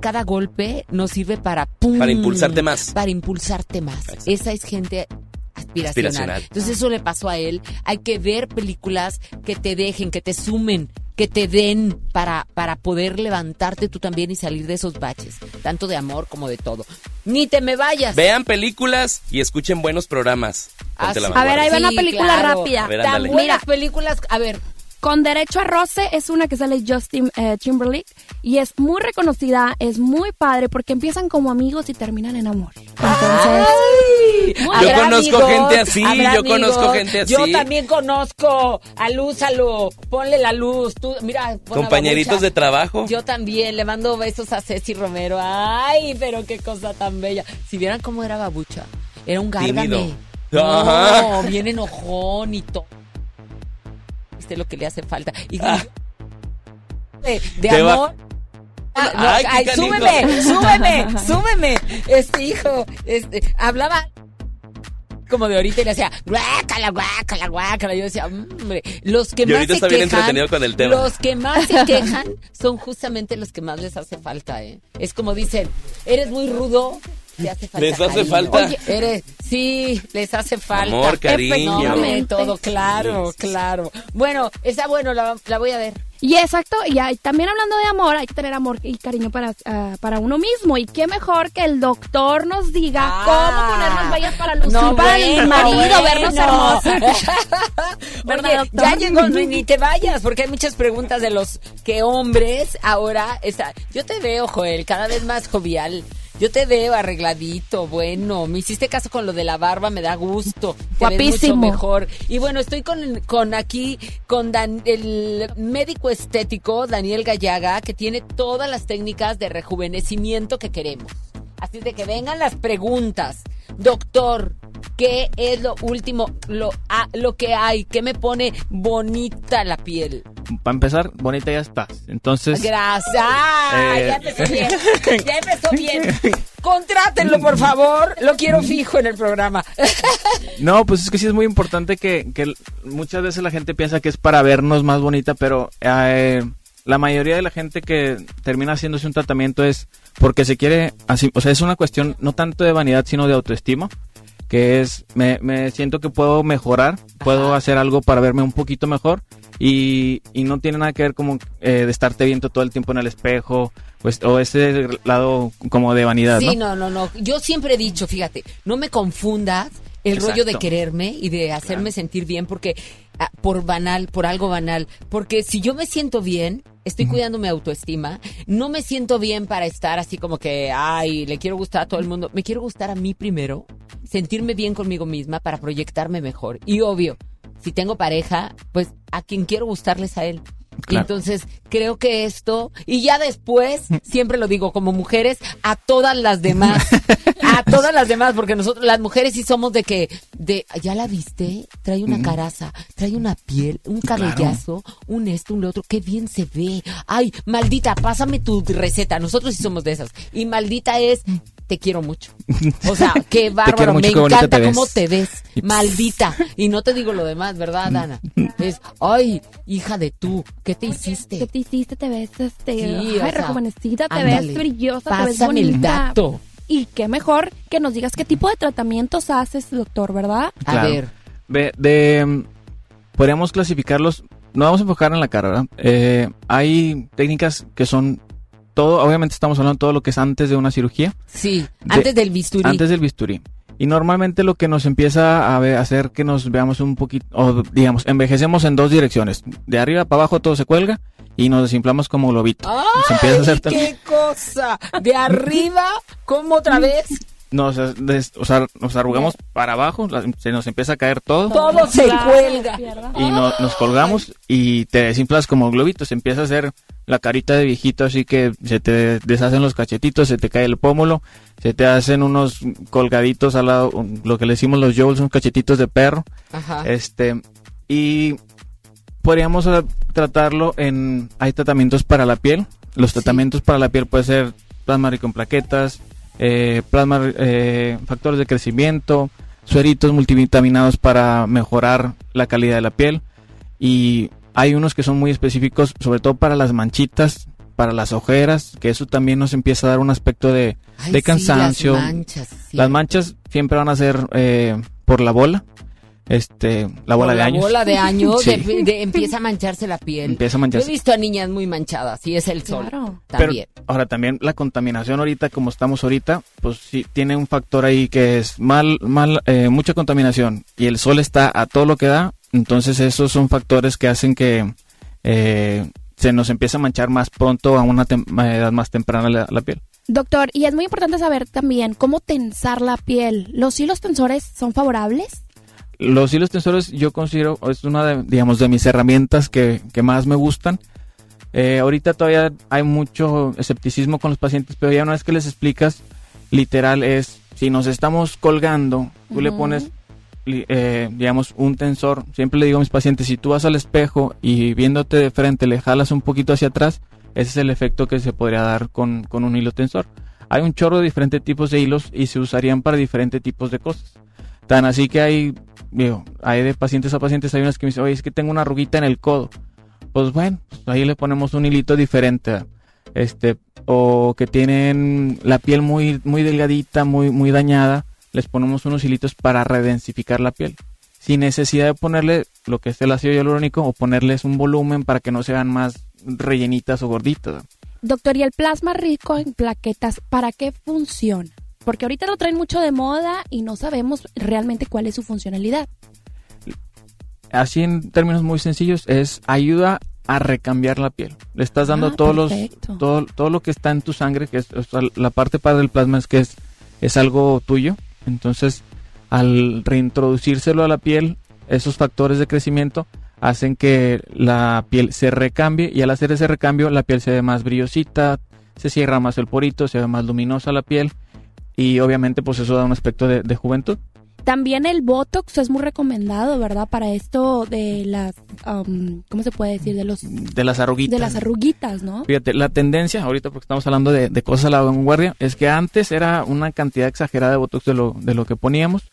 cada golpe nos sirve para ¡pum! Para impulsarte más. Para impulsarte más. Esa es gente aspiracional. Aspiracional. Entonces eso le pasó a él. Hay que ver películas que te dejen, que te sumen, que te den para, para poder levantarte tú también y salir de esos baches, tanto de amor como de todo. Ni te me vayas. Vean películas y escuchen buenos programas. La A ver, ahí va una Sí, película claro. rápida. A ver, Tan ándale. buenas películas. A ver, Con Derecho a Roce es una que sale Justin eh, Timberlake y es muy reconocida, es muy padre porque empiezan como amigos y terminan en amor. Entonces, Yo ¿habrá conozco gente así, ¿Habrá yo conozco gente así. Yo también conozco. Alúzalo, ponle la luz. Tú, mira, Compañeritos de trabajo. Yo también le mando besos a Ceci Romero. Ay, pero qué cosa tan bella. Si vieran cómo era Babucha, era un gárgame. No, bien enojón y todo. Lo que le hace falta. Y Ah. de, amor. Ah, no, Ay, ay, súbeme, súbeme, súbeme. Este hijo, este, hablaba como de ahorita y le hacía guácala, guácala, guácala. Yo decía, hombre, los que Y más ahorita se está bien quejan, entretenido con el tema. los que más se quejan son justamente los que más les hace falta, ¿eh? Es como dicen, eres muy rudo, te hace falta Les hace cariño. falta. Oye, eres, sí, les hace falta. Amor, cariño. Todo, claro, claro. Bueno, está bueno, la, la voy a ver. y exacto, y hay- también hablando de amor, hay que tener amor y cariño para, ah, para uno mismo. Y qué mejor que el doctor nos diga cómo ponernos bellas para lucir No, para el marido, bueno. vernos hermosas. ¿Verdad, Oye, ya llegó, ni, ni te vayas, porque hay muchas preguntas de los que hombres ahora está. Yo te veo, Joel, cada vez más jovial. Yo te veo arregladito, bueno, me hiciste caso con lo de la barba, me da gusto. Te ves Guapísimo. mucho mejor. Y bueno, estoy con, con aquí, con Dan- el médico estético Daniel Gallaga, que tiene todas las técnicas de rejuvenecimiento que queremos. Así de que vengan las preguntas. Doctor, ¿qué es lo último, lo, ah, lo que hay? ¿Qué me pone bonita la piel? Para empezar, bonita ya estás. Entonces, Gracias. Eh. Ya empezó bien. Ya empezó bien. Contrátenlo, por favor. Lo quiero fijo en el programa. no, pues es que sí es muy importante que, que muchas veces la gente piensa que es para vernos más bonita, pero eh, la mayoría de la gente que termina haciéndose un tratamiento es porque se quiere, así, o sea, es una cuestión no tanto de vanidad, sino de autoestima, que es, me, me siento que puedo mejorar, puedo hacer algo para verme un poquito mejor y, y no tiene nada que ver como eh, de estarte viendo todo el tiempo en el espejo, pues, o ese lado como de vanidad, Sí, ¿no? no, no, no. Yo siempre he dicho, fíjate, no me confundas el Exacto. rollo de quererme y de hacerme sentir bien porque ah, por banal, por algo banal, porque si yo me siento bien, estoy cuidando mi autoestima, no me siento bien para estar así como que, ay, le quiero gustar a todo el mundo, me quiero gustar a mí primero, sentirme bien conmigo misma para proyectarme mejor. Y obvio, si tengo pareja, pues a quien quiero gustarles a él. Claro. entonces creo que esto, y ya después, siempre lo digo como mujeres, a todas las demás, a todas las demás, porque nosotros las mujeres sí somos de que, de, ¿ya la viste? Trae una Ujú. caraza, trae una piel, un cabellazo, un esto, un lo otro, qué bien se ve. Ay, maldita, pásame tu receta, nosotros sí somos de esas. Y maldita es, te quiero mucho. O sea, qué bárbaro, me qué bonita encanta te cómo ves. te ves, maldita. Y no te digo lo demás, ¿verdad, Dana? Es, ay, hija de tú, ¿qué te hiciste? ¿Qué te hiciste? Te ves, este, Sí, ay, o sea, rejuvenecida, te ándale. ves brillosa, te ves Pásame el bonita. dato. Y qué mejor que nos digas qué tipo de tratamientos haces, doctor, ¿verdad? Claro. De, de, mm, podríamos clasificarlos, no vamos a enfocar en la cara, ¿verdad? Eh, hay técnicas que son todo, obviamente estamos hablando de todo lo que es antes de una cirugía. Sí, De- antes del bisturí. Antes del bisturí. Y normalmente lo que nos empieza a ve- hacer que nos veamos un poquito, o digamos, envejecemos en dos direcciones. De arriba para abajo todo se cuelga y nos desinflamos como globito. Se empieza a hacer ¡Ay, qué cosa! De arriba, ¿cómo otra vez? nos, des- o sea, nos arrugamos para abajo, la- se nos empieza a caer todo. Todo se cuelga. y no- nos colgamos y te desinflas como globito, se empieza a hacer la carita de viejito así que se te deshacen los cachetitos, se te cae el pómulo, se te hacen unos colgaditos al lado, lo que le decimos los jowls, unos cachetitos de perro. Ajá. Este, y podríamos tratarlo en, hay tratamientos para la piel, los tratamientos para la piel puede ser plasma rico en plaquetas, eh, plasma, eh, factores de crecimiento, sueritos multivitaminados para mejorar la calidad de la piel y hay unos que son muy específicos, sobre todo para las manchitas, para las ojeras, que eso también nos empieza a dar un aspecto de, Ay, de sí, cansancio. las manchas, sí. Las manchas siempre van a ser eh, por la bola, este, la bola de años. bola de años Sí. de- de- empieza a mancharse la piel. Empieza a mancharse. Yo he visto a niñas muy manchadas y es el sol. Pero También. ahora también la contaminación ahorita, como estamos ahorita, pues sí tiene un factor ahí que es mal, mal, eh, mucha contaminación y el sol está a todo lo que da, entonces esos son factores que hacen que eh, se nos empiece a manchar más pronto a una edad más temprana la, la piel. Doctor, y es muy importante saber también cómo tensar la piel. ¿Los hilos tensores son favorables? Los hilos tensores yo considero es una de, digamos, de mis herramientas que, que más me gustan. Eh, ahorita todavía hay mucho escepticismo con los pacientes, pero ya una vez que les explicas, literal es, si nos estamos colgando, tú le pones, eh, digamos, un tensor. Siempre le digo a mis pacientes, si tú vas al espejo y viéndote de frente le jalas un poquito hacia atrás, ese es el efecto que se podría dar con, con un hilo tensor. Hay un chorro de diferentes tipos de hilos y se usarían para diferentes tipos de cosas. Tan así que hay, digo, hay de pacientes a pacientes, hay unas que me dicen, oye, es que tengo una arruguita en el codo. Pues bueno, pues ahí le ponemos un hilito diferente. Este, o que tienen la piel muy, muy delgadita, muy, muy dañada, les ponemos unos hilitos para redensificar la piel. Sin necesidad de ponerle lo que es el ácido hialurónico o ponerles un volumen para que no se vean más rellenitas o gorditas. Doctor, ¿y el plasma rico en plaquetas, para qué funciona? Porque ahorita lo traen mucho de moda y no sabemos realmente cuál es su funcionalidad. así en términos muy sencillos, es ayuda a recambiar la piel. Le estás dando Ah, todos los todo, todo lo que está en tu sangre, que es o sea, la parte padre del plasma es que es es algo tuyo. Entonces, al reintroducírselo a la piel, esos factores de crecimiento hacen que la piel se recambie y al hacer ese recambio la piel se ve más brillosita, se cierra más el porito, se ve más luminosa la piel y obviamente pues eso da un aspecto de, de juventud. También el Botox es muy recomendado, ¿verdad? Para esto de las, am, ¿cómo se puede decir? De los De las arruguitas. de las arruguitas, ¿no? Fíjate, la tendencia, ahorita porque estamos hablando de, de cosas a la vanguardia, es que antes era una cantidad exagerada de Botox de lo, de lo que poníamos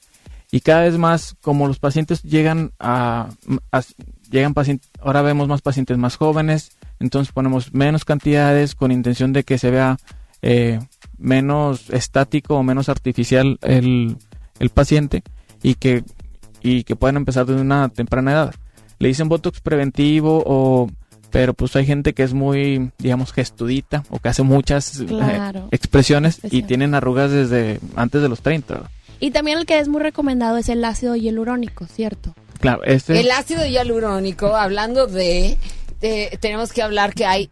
y cada vez más, como los pacientes llegan a, a- llegan pacientes, ahora vemos más pacientes más jóvenes, entonces ponemos menos cantidades con intención de que se vea eh, menos estático o menos artificial el, el paciente y que, y que puedan empezar desde una temprana edad. Le dicen Botox preventivo o pero pues hay gente que es muy, digamos, gestudita o que hace muchas eh, expresiones Es y tienen arrugas desde antes de los 30. ¿verdad? Y también el que es muy recomendado es el ácido hialurónico, ¿cierto? Claro, este El ácido hialurónico, hablando de, de- tenemos que hablar que hay,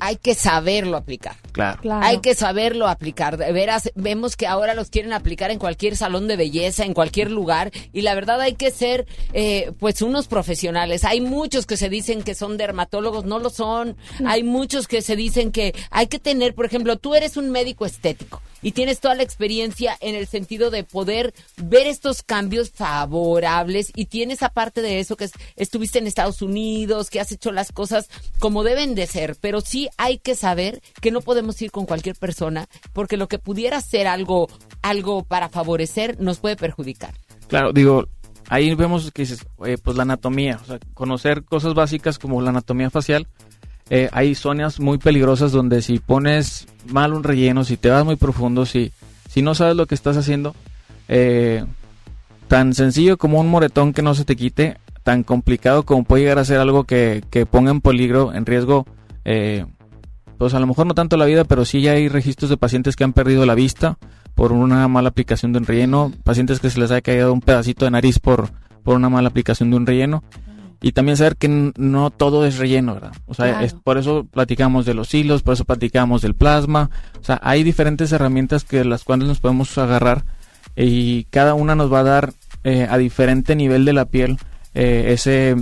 hay que saberlo aplicar. claro. Hay que saberlo aplicar. De veras, vemos que ahora los quieren aplicar en cualquier salón de belleza, en cualquier lugar, y la verdad hay que ser, eh, pues, unos profesionales. Hay muchos que se dicen que son dermatólogos, no lo son. Hay muchos que se dicen que hay que tener, por ejemplo, tú eres un médico estético y tienes toda la experiencia en el sentido de poder ver estos cambios favorables y tienes aparte de eso que es- estuviste en Estados Unidos, que has hecho las cosas como deben de ser, pero sí hay que saber que no podemos ir con cualquier persona porque lo que pudiera ser algo algo para favorecer nos puede perjudicar. Claro, digo, ahí vemos que dices, oye, pues la anatomía, o sea, conocer cosas básicas como la anatomía facial. eh, hay zonas muy peligrosas donde si pones mal un relleno, si te vas muy profundo, si, si no sabes lo que estás haciendo, eh, tan sencillo como un moretón que no se te quite, tan complicado como puede llegar a ser algo que, que ponga en peligro, en riesgo, eh, pues a lo mejor no tanto la vida, pero sí ya hay registros de pacientes que han perdido la vista por una mala aplicación de un relleno, pacientes que se les ha caído un pedacito de nariz por, por una mala aplicación de un relleno. Y también saber que no todo es relleno, ¿verdad? O sea, Claro. es, por eso platicamos de los hilos, por eso platicamos del plasma. O sea, hay diferentes herramientas que las cuales nos podemos agarrar y cada una nos va a dar eh, a diferente nivel de la piel eh, ese,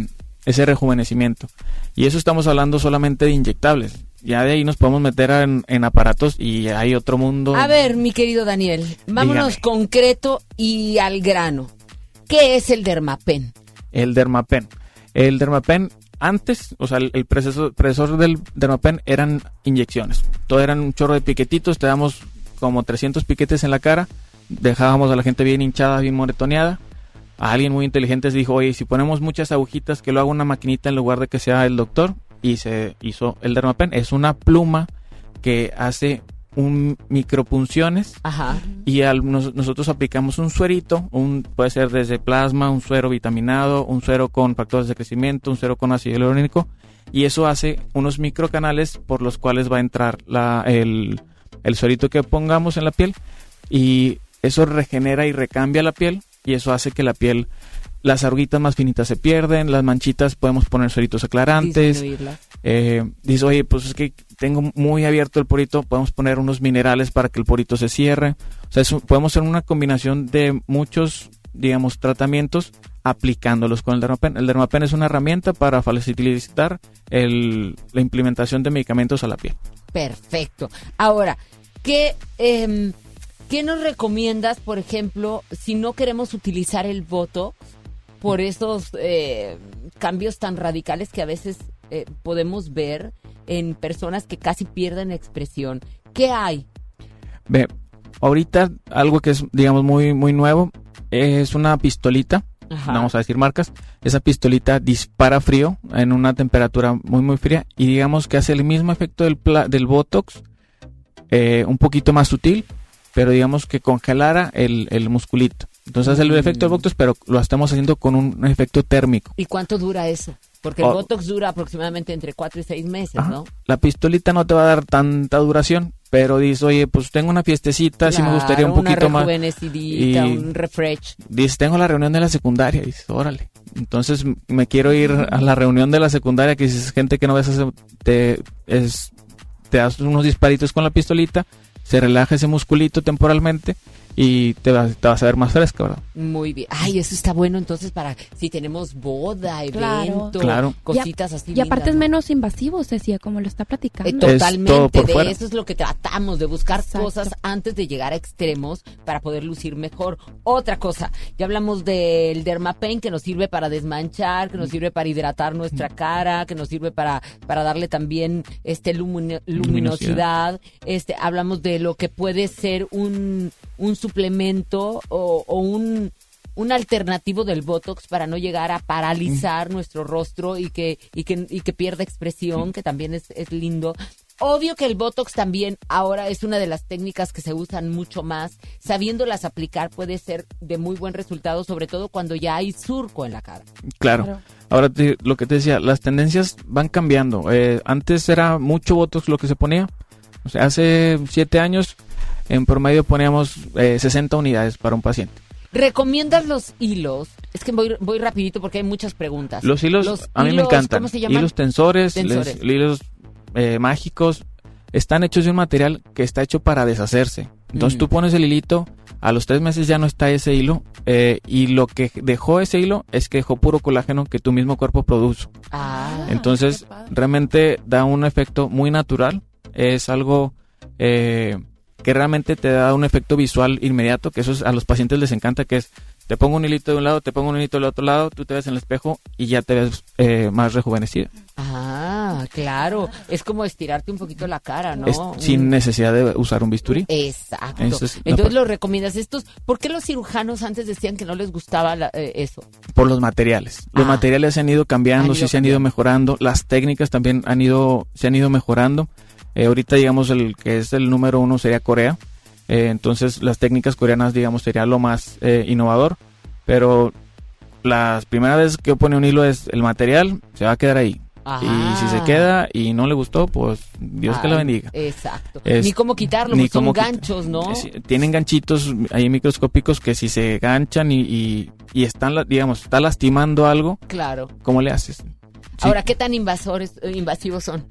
ese rejuvenecimiento. Y eso estamos hablando solamente de inyectables. Ya de ahí nos podemos meter en, en aparatos y hay otro mundo. A ver, mi querido Daniel, vámonos concreto y al grano. ¿Qué es el dermapen? el Dermapen. El Dermapen antes, o sea, el, el predecesor, predecesor del Dermapen eran inyecciones. Todo eran un chorro de piquetitos, te damos como 300 piquetes en la cara, dejábamos a la gente bien hinchada, bien moretoneada. A alguien muy inteligente se dijo, oye, si ponemos muchas agujitas, que lo haga una maquinita en lugar de que sea el doctor. Y se hizo el Dermapen. Es una pluma que hace un micropunciones Ajá. y al- nos- nosotros aplicamos un suerito, un, puede ser desde plasma, un suero vitaminado, un suero con factores de crecimiento, un suero con ácido hialurónico y eso hace unos microcanales por los cuales va a entrar la, el, el suerito que pongamos en la piel y eso regenera y recambia la piel y eso hace que la piel las arruguitas más finitas se pierden, las manchitas podemos poner sueritos aclarantes. Eh, dice, oye, pues es que tengo muy abierto el porito, podemos poner unos minerales para que el porito se cierre. O sea, un- podemos hacer una combinación de muchos, digamos, tratamientos aplicándolos con el Dermapen. El Dermapen es una herramienta para facilitar el- la implementación de medicamentos a la piel. Perfecto. Ahora, ¿qué, em, ¿qué nos recomiendas, por ejemplo, si no queremos utilizar el Botox por esos eh, cambios tan radicales que a veces eh, podemos ver en personas que casi pierden expresión? ¿Qué hay? Ve, ahorita algo que es, digamos, muy, muy nuevo es una pistolita. Ajá. Vamos a decir marcas. Esa pistolita dispara frío en una temperatura muy, muy fría y digamos que hace el mismo efecto del, pla- del Botox, eh, un poquito más sutil, pero digamos que congelara el, el musculito. Entonces hace el efecto del Botox, pero lo estamos haciendo con un efecto térmico. ¿Y cuánto dura eso? Porque el Oh. Botox dura aproximadamente entre 4 y 6 meses, Ajá. ¿no? La pistolita no te va a dar tanta duración, pero dices, oye, pues tengo una fiestecita, sí me gustaría un Claro, poquito una más. Y un refresh. dices, tengo la reunión de la secundaria, dices, órale. Entonces me quiero ir a la reunión de la secundaria, que dices, gente que no ves hace, te, es, te das unos disparitos con la pistolita, se relaja ese musculito temporalmente y te vas, te vas a ver más fresca, ¿verdad? Muy bien. Ay, eso está bueno entonces para si tenemos boda, evento, Claro. cositas y, a- así. Y aparte es menos invasivo, Cecilia, como lo está platicando. Eh, totalmente, por de fuera. eso es lo que tratamos, de buscar Exacto. cosas antes de llegar a extremos para poder lucir mejor. Otra cosa, ya hablamos del Dermapen que nos sirve para desmanchar, que nos sirve para hidratar nuestra cara, que nos sirve para, para darle también este lumino- luminosidad. Este, hablamos de lo que puede ser un, un suplemento o, o un un alternativo del Botox para no llegar a paralizar nuestro rostro y que, y que, y que pierda expresión, que también es, es lindo. Obvio que el Botox también ahora es una de las técnicas que se usan mucho más. Sabiéndolas aplicar puede ser de muy buen resultado, sobre todo cuando ya hay surco en la cara. Claro. Ahora te- lo que te decía, las tendencias van cambiando. Eh, antes era mucho Botox lo que se ponía. O sea, hace siete años en promedio poníamos eh, 60 unidades para un paciente. ¿Recomiendas los hilos? Es que voy, voy rapidito porque hay muchas preguntas. Los hilos a mí me hilos, encantan. ¿Cómo se llaman? Hilos tensores, Tensores. les- hilos eh, mágicos. Están hechos de un material que está hecho para deshacerse. Entonces Mm. tú pones el hilito, a los tres meses ya no está ese hilo. eh, y lo que dejó ese hilo es que dejó puro colágeno que tu mismo cuerpo produjo. Ah, Entonces, realmente da un efecto muy natural. Es algo eh, que realmente te da un efecto visual inmediato, que eso es- a los pacientes les encanta, que es, te pongo un hilito de un lado, te pongo un hilito del otro lado, tú te ves en el espejo y ya te ves eh, más rejuvenecida. ah, claro. Es como estirarte un poquito la cara, ¿no? Es sin necesidad de usar un bisturí. Exacto. Es Entonces lo recomiendas. Estos, ¿por qué los cirujanos antes decían que no les gustaba la- eh, eso? Por los materiales. Los Ah. materiales se han ido cambiando, sí se han ido mejorando. Las técnicas también han ido, se han ido mejorando. Eh, ahorita, digamos, el que es el número uno sería Corea. Eh, entonces, las técnicas coreanas, digamos, sería lo más eh, innovador. Pero las primeras veces que pone un hilo es el material, se va a quedar ahí. Y si se queda y no le gustó, pues Dios que la bendiga. Exacto. Es- ni cómo quitarlo, ni son cómo ganchos, ¿no? Tienen ganchitos ahí microscópicos que si se ganchan y, y, y están, digamos, está lastimando algo, Claro. ¿cómo le haces? Sí. Ahora, ¿qué tan invasores, invasivos son?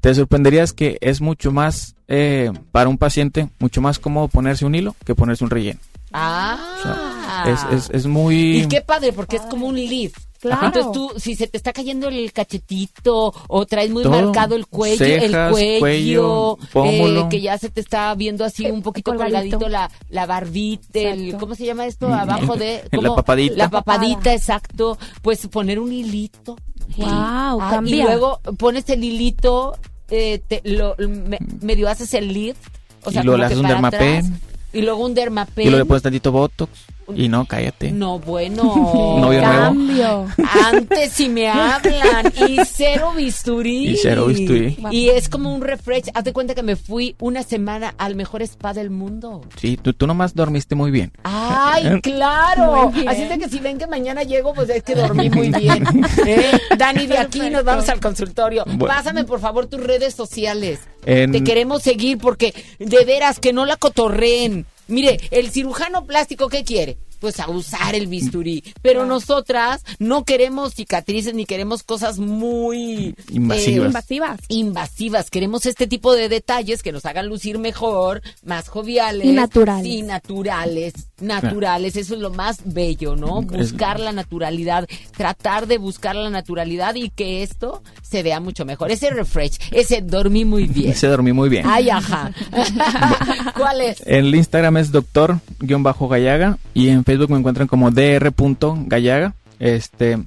Te sorprenderías que es mucho más, eh, para un paciente, mucho más cómodo ponerse un hilo que ponerse un relleno. Ah. Es, es, es muy... Y qué padre, porque es como un lead. Claro. Entonces tú, si se te está cayendo el cachetito o traes muy Todo. marcado el cuello, el cuello, cuello, pómulo. eh, que ya se te está viendo así un poquito colgadito. colgadito la, la barbita, el. ¿cómo se llama esto? Abajo de... La papadita. La papadita, exacto. Pues poner un hilito. Wow, Ah, y luego pones el hilito, eh, te- lo, me- medio haces el lift. O sea, Y luego le que haces un dermapen. atrás, Y luego un dermapen. Y luego le pones tantito botox. Y no, cállate. No, bueno. Novio nuevo. Cambio. Antes si me hablan. Y cero bisturí. Y cero bisturí. Y es como un refresh. Hazte cuenta que me fui una semana al mejor spa del mundo. Sí, tú, tú nomás dormiste muy bien. ¡Ay, claro! Bien. Así es de que si ven que mañana llego, pues es que dormí muy bien. ¿Eh? Dani, de aquí nos vamos al consultorio. Bueno. Pásame, por favor, tus redes sociales. En- Te queremos seguir porque, de veras, que no la cotorreen. Mire, el cirujano plástico, ¿qué quiere? Pues a usar el bisturí. Pero nosotras no queremos cicatrices ni queremos cosas muy... Invasivas. Invasivas. invasivas. Queremos este tipo de detalles que nos hagan lucir mejor, más joviales. Y naturales. Y naturales, naturales. Eso es lo más bello, ¿no? Es- Buscar la naturalidad, tratar de buscar la naturalidad y que esto se vea mucho mejor. Ese refresh, ese dormí muy bien. Se dormí muy bien. Ay, ajá. ¿Cuál es? El Instagram es doctor-gallaga y en Facebook me encuentran como dr.gallaga. Este,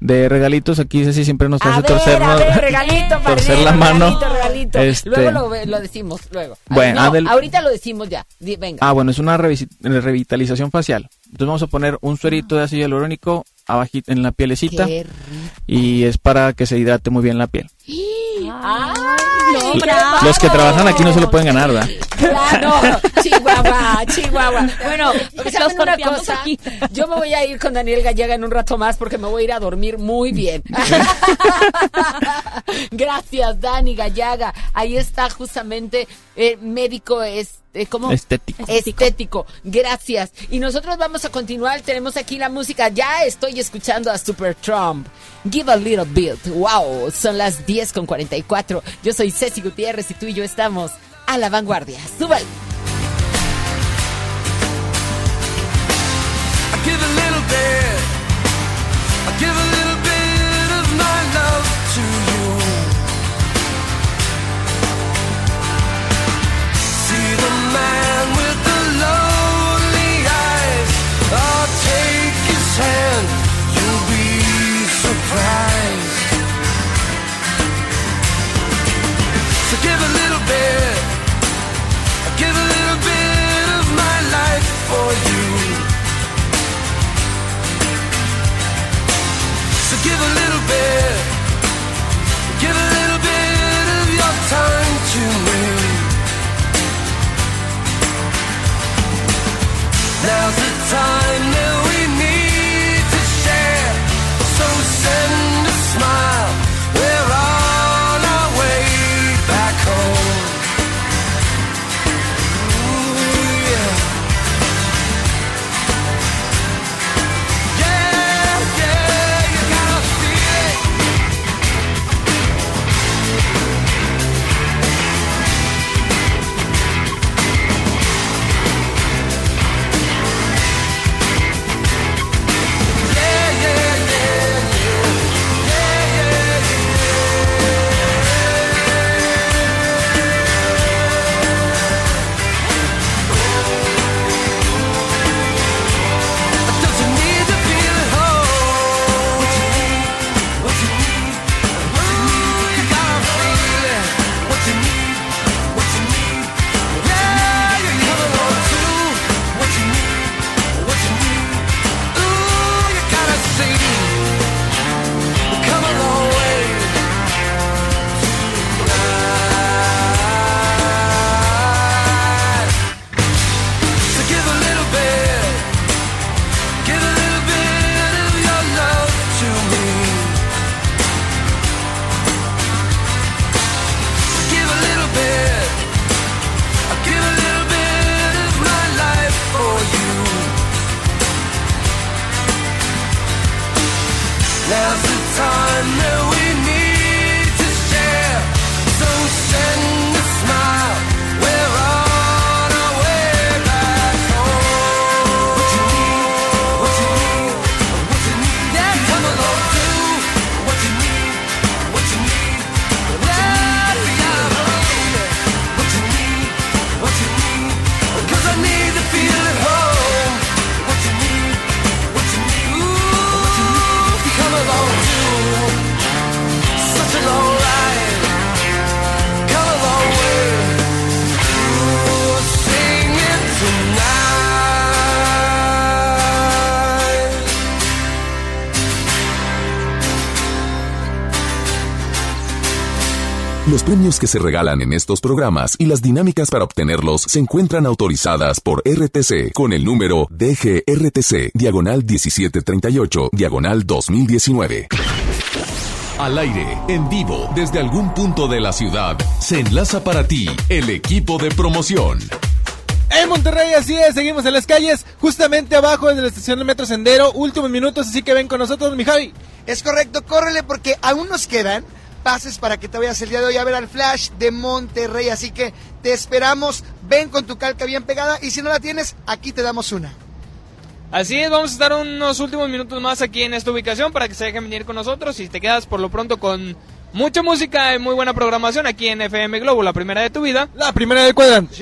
de regalitos aquí Ceci siempre nos A hace ver, torcernos, a ver, regalito, torcer la mano. regalito, regalito. Este- Luego lo, ve- lo decimos, luego. Ay, Bueno, no, Adel- ahorita lo decimos ya. Venga. Ah, bueno, es una revitalización facial. Entonces vamos a poner un suerito de ácido hialurónico abajito en la pielecita Qué y es para que se hidrate muy bien la piel. ¡Ay! ¡Ay! No, Los- bravo. Los que trabajan aquí no se lo pueden ganar, ¿verdad? Claro, Chihuahua, Chihuahua. Bueno, Los ¿saben una cosa? aquí. Yo me voy a ir con Daniel Gallega en un rato más porque me voy a ir a dormir muy bien. Gracias, Dani Gallaga. Ahí está justamente el médico es eh, ¿cómo? Estético. Estético. Gracias. Y nosotros vamos a continuar. Tenemos aquí la música. Ya estoy escuchando a Super Trump. Give a little bit. Wow. Son las 10 con 44. Yo soy Ceci Gutiérrez y tú y yo estamos a la vanguardia. Súbale. Premios que se regalan en estos programas y las dinámicas para obtenerlos se encuentran autorizadas por RTC con el número DGRTC, diagonal 1738, diagonal 2019. Al aire, en vivo, desde algún punto de la ciudad, se enlaza para ti el equipo de promoción. En Monterrey, así es, seguimos en las calles, justamente abajo de la estación de Metro Sendero, últimos minutos, así que ven con nosotros, mi Javi. Es correcto, córrele porque aún nos quedan pases para que te vayas el día de hoy a ver al Flash de Monterrey, así que te esperamos, ven con tu calca bien pegada y si no la tienes, aquí te damos una. Así es, vamos a estar unos últimos minutos más aquí en esta ubicación para que se dejen venir con nosotros y te quedas por lo pronto con mucha música y muy buena programación aquí en FM Globo, la primera de tu vida. La primera de cuadrante.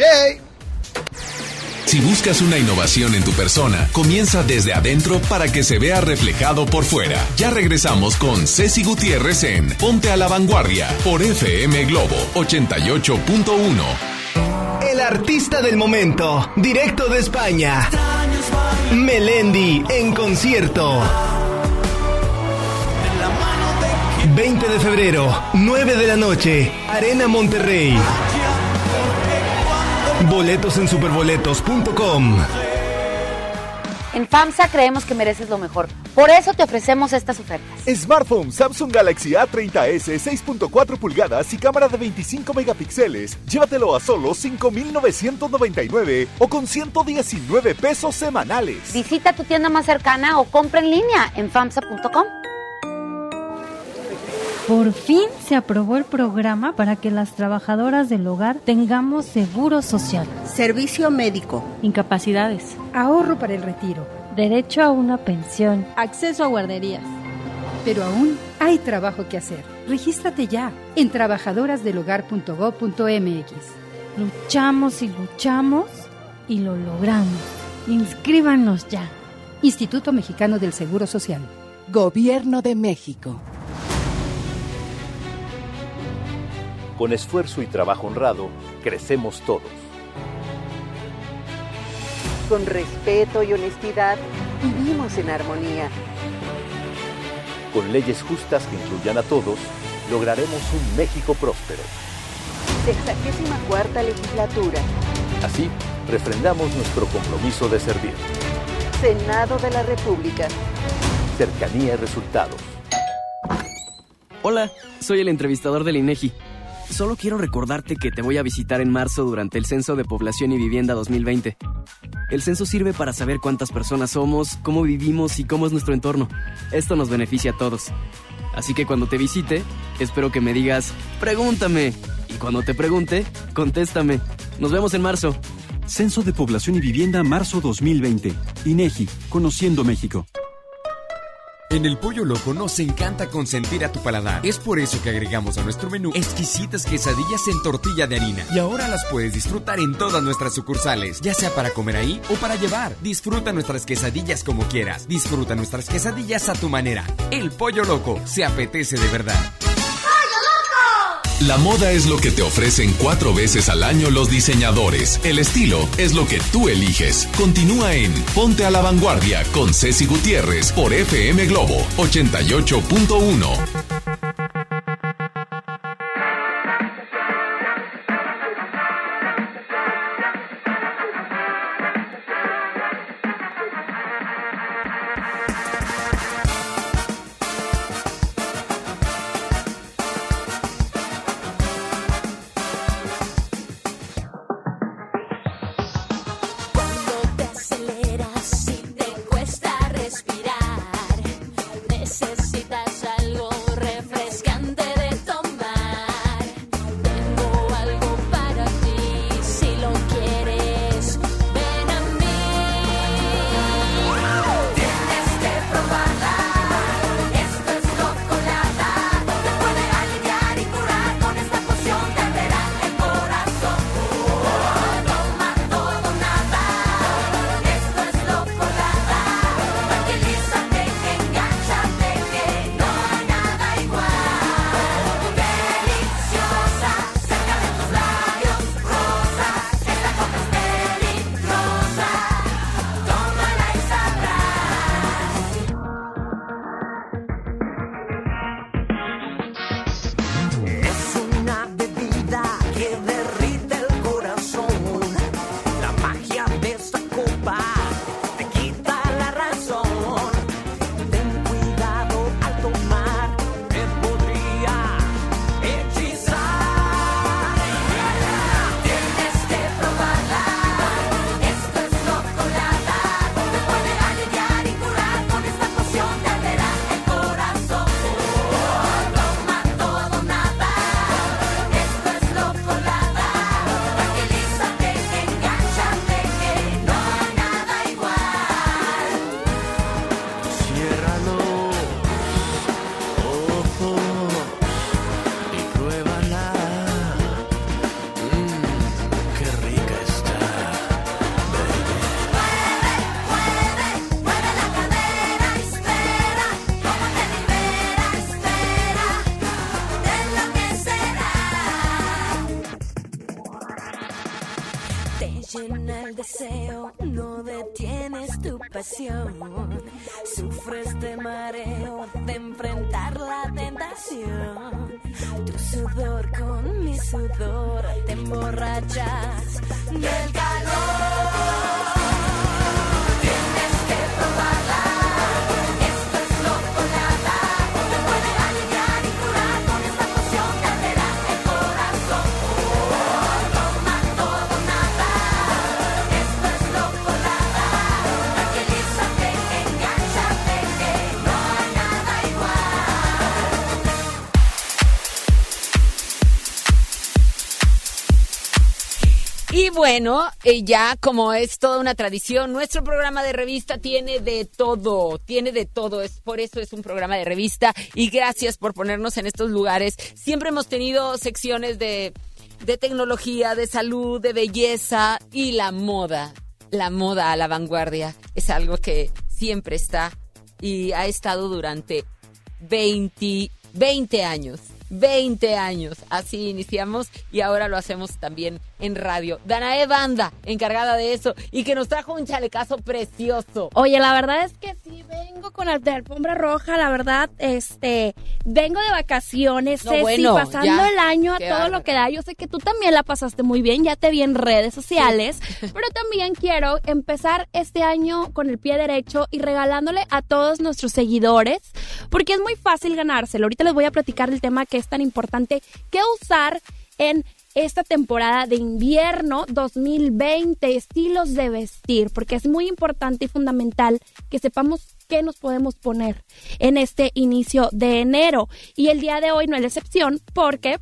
Si buscas una innovación en tu persona, comienza desde adentro para que se vea reflejado por fuera. Ya regresamos con Ceci Gutiérrez en Ponte a la Vanguardia por FM Globo 88.1. El artista del momento, directo de España. Melendi en concierto. 20 de febrero, 9 de la noche, Arena Monterrey. Boletos en superboletos.com. En FAMSA creemos que mereces lo mejor. Por eso te ofrecemos estas ofertas. Smartphone Samsung Galaxy A30s 6.4 pulgadas y cámara de 25 megapíxeles. Llévatelo a solo 5,999 o con 119 pesos semanales. Visita tu tienda más cercana o compra en línea en FAMSA.com. Por fin se aprobó el programa para que las trabajadoras del hogar tengamos seguro social, Servicio médico. incapacidades, Ahorro para el retiro. derecho a una pensión. Acceso a guarderías. Pero aún hay trabajo que hacer. Regístrate ya en trabajadorasdelhogar.gov.mx. Luchamos y luchamos y lo logramos. Inscríbanos ya. Instituto Mexicano del Seguro Social. Gobierno de México. Con esfuerzo y trabajo honrado, crecemos todos. Con respeto y honestidad, vivimos en armonía. Con leyes justas que incluyan a todos, lograremos un México próspero. Sexagésima cuarta legislatura. Así, refrendamos nuestro compromiso de servir. Senado de la República. Cercanía y resultados. Hola, soy el entrevistador del INEGI. Solo quiero recordarte que te voy a visitar en marzo durante el Censo de Población y Vivienda 2020. El censo sirve para saber cuántas personas somos, cómo vivimos y cómo es nuestro entorno. Esto nos beneficia a todos. Así que cuando te visite, espero que me digas, pregúntame. Y cuando te pregunte, contéstame. Nos vemos en marzo. Censo de Población y Vivienda marzo 2020. INEGI, Conociendo México. En el Pollo Loco nos encanta consentir a tu paladar. Es por eso que agregamos a nuestro menú exquisitas quesadillas en tortilla de harina. Y ahora las puedes disfrutar en todas nuestras sucursales, ya sea para comer ahí o para llevar. Disfruta nuestras quesadillas como quieras. Disfruta nuestras quesadillas a tu manera. El Pollo Loco se apetece de verdad. La moda es lo que te ofrecen cuatro veces al año los diseñadores. El estilo es lo que tú eliges. Continúa en Ponte a la Vanguardia con Ceci Gutiérrez por FM Globo 88.1. emborrachas bueno, eh, ya como es toda una tradición, nuestro programa de revista tiene de todo, tiene de todo, es por eso es un programa de revista y gracias por ponernos en estos lugares. Siempre hemos tenido secciones de, tecnología, de salud, de belleza y la moda. La moda a la vanguardia es algo que siempre está y ha estado durante 20, 20 años. 20 años. Así iniciamos y ahora lo hacemos también en radio. Danae Banda, encargada de eso y que nos trajo un chalecazo precioso. Oye, la verdad es que sí vengo con el de alfombra roja, la verdad, este, vengo de vacaciones, No, Ceci, bueno, pasando ya. el año a Qué todo bárbaro. lo que da. Yo sé que tú también la pasaste muy bien, ya te vi en redes sociales, pero también quiero empezar este año con el pie derecho y regalándole a todos nuestros seguidores, porque es muy fácil ganárselo. Ahorita les voy a platicar del tema que es tan importante, qué usar en esta temporada de invierno 2020, estilos de vestir, porque es muy importante y fundamental que sepamos qué nos podemos poner en este inicio de enero. Y el día de hoy no es la excepción porque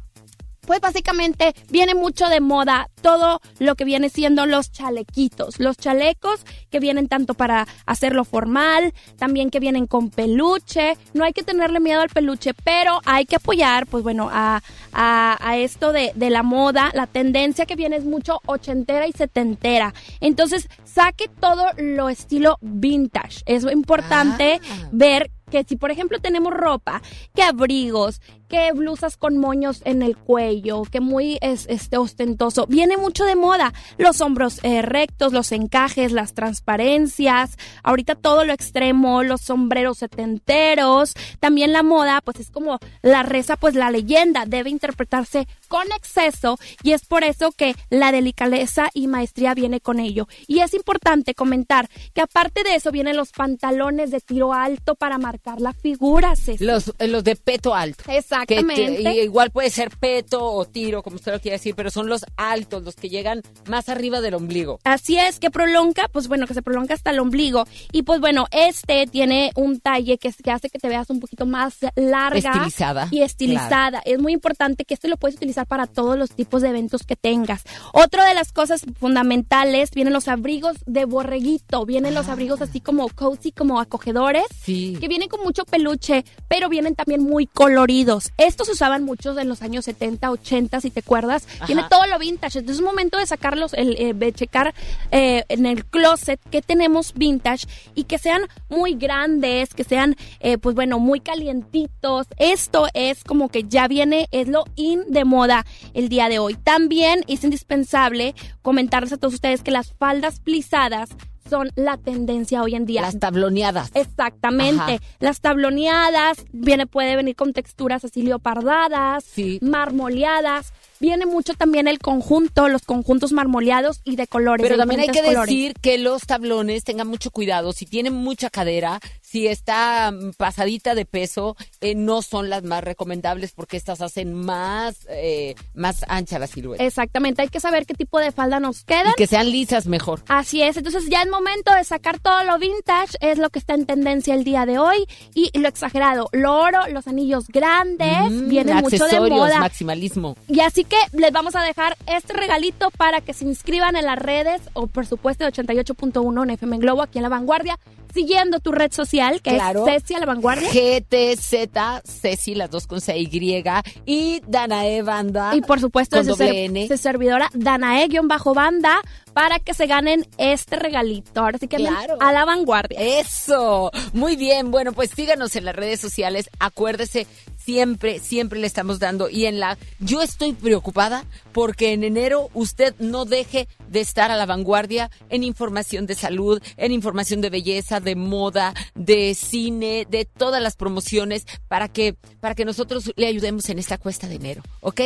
pues básicamente viene mucho de moda todo lo que viene siendo los chalequitos, los chalecos que vienen tanto para hacerlo formal, también que vienen con peluche, no hay que tenerle miedo al peluche, pero hay que apoyar, pues bueno, a, a- a esto de, de la moda, la tendencia que viene es mucho ochentera y setentera, entonces saque todo lo estilo vintage, es importante ver que si por ejemplo tenemos ropa, que abrigos, que blusas con moños en el cuello, que muy es, este ostentoso, viene mucho de moda. Los hombros eh, rectos, los encajes, las transparencias, ahorita todo lo extremo, los sombreros setenteros, también la moda, pues es como la reza, pues la leyenda debe interpretarse con exceso y es por eso que la delicadeza y maestría viene con ello. Y es importante comentar que aparte de eso vienen los pantalones de tiro alto para marcar la figura. Los, eh, los de peto alto. Que Exactamente. te- igual puede ser peto o tiro, como usted lo quiera decir, pero son los altos, los que llegan más arriba del ombligo. Así es, que prolonga, pues bueno, que se prolonga hasta el ombligo. Y pues bueno, este tiene un talle que, que hace que te veas un poquito más larga. Estilizada, Y estilizada. Es muy importante que este lo puedes utilizar para todos los tipos de eventos que tengas. Otra de las cosas fundamentales, vienen los abrigos de borreguito. Vienen los abrigos así como cozy, como acogedores. Sí. Que vienen con mucho peluche, pero vienen también muy coloridos. Estos se usaban muchos en los años 70, 80, si te acuerdas. Ajá. Tiene todo lo vintage. Entonces es momento de sacarlos, el, eh, de checar eh, en el closet que tenemos vintage y que sean muy grandes, que sean, eh, pues bueno, muy calientitos. Esto es como que ya viene, es lo in de moda el día de hoy. También es indispensable comentarles a todos ustedes que las faldas plisadas son la tendencia hoy en día. Las tabloneadas. Exactamente. Ajá. Las tabloneadas, viene, puede venir con texturas así leopardadas, marmoleadas. Viene mucho también el conjunto, los conjuntos marmoleados y de colores. Pero también hay que colores. decir que los tablones tengan mucho cuidado. Si tienen mucha cadera, si está mm, pasadita de peso, eh, no son las más recomendables porque estas hacen más, eh, más ancha la silueta. Exactamente, hay que saber qué tipo de falda nos queda. Que sean lisas mejor. Así es, entonces ya es momento de sacar todo lo vintage, es lo que está en tendencia el día de hoy y lo exagerado, lo oro, los anillos grandes, Mm, viene mucho de accesorios, moda. maximalismo. Y así que les vamos a dejar este regalito para que se inscriban en las redes o por supuesto de 88.1 en FM Globo aquí en La Vanguardia, siguiendo tu red social que Claro. es Ceci a La Vanguardia. GTZ, Ceci, las dos con C Y, y Danae Banda. Y por supuesto su, ser- su servidora Danae-Banda para que se ganen este regalito. Ahora sí que Claro. a la vanguardia. Eso, muy bien. Bueno, pues síganos en las redes sociales. Acuérdese siempre, siempre le estamos dando. Y en la, yo estoy preocupada porque en enero usted no deje de estar a la vanguardia en información de salud, en información de belleza, de moda, de cine, de todas las promociones para que, para que nosotros le ayudemos en esta cuesta de enero. ¿Ok?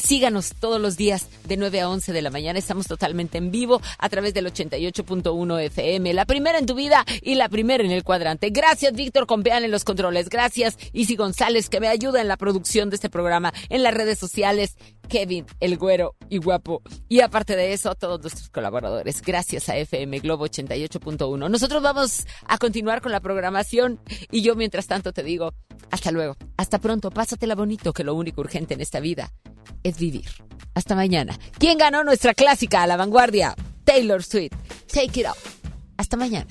Síganos todos los días de 9 a 11 de la mañana. Estamos totalmente en vivo a través del 88.1 FM. La primera en tu vida y la primera en el cuadrante. Gracias, Víctor Compeán en los controles. Gracias, Isi González, que me ayuda en la producción de este programa, en las redes sociales. Kevin, el güero y guapo. Y aparte de eso, todos nuestros colaboradores. Gracias a FM Globo 88.1. Nosotros vamos a continuar con la programación y yo mientras tanto te digo, hasta luego, hasta pronto, pásatela bonito, que lo único urgente en esta vida es vivir. Hasta mañana. ¿Quién ganó nuestra clásica a la vanguardia? Taylor Swift. Take it off. Hasta mañana.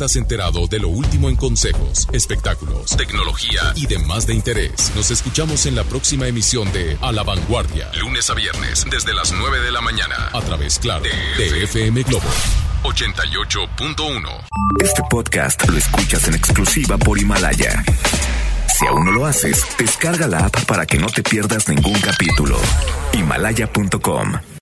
Estás enterado de lo último en consejos, espectáculos, tecnología y demás de interés. Nos escuchamos en la próxima emisión de A la Vanguardia, lunes a viernes desde las 9 de la mañana a través claro de FM Globo 88.1. Este podcast lo escuchas en exclusiva por Himalaya. Si aún no lo haces, descarga la app para que no te pierdas ningún capítulo. Himalaya.com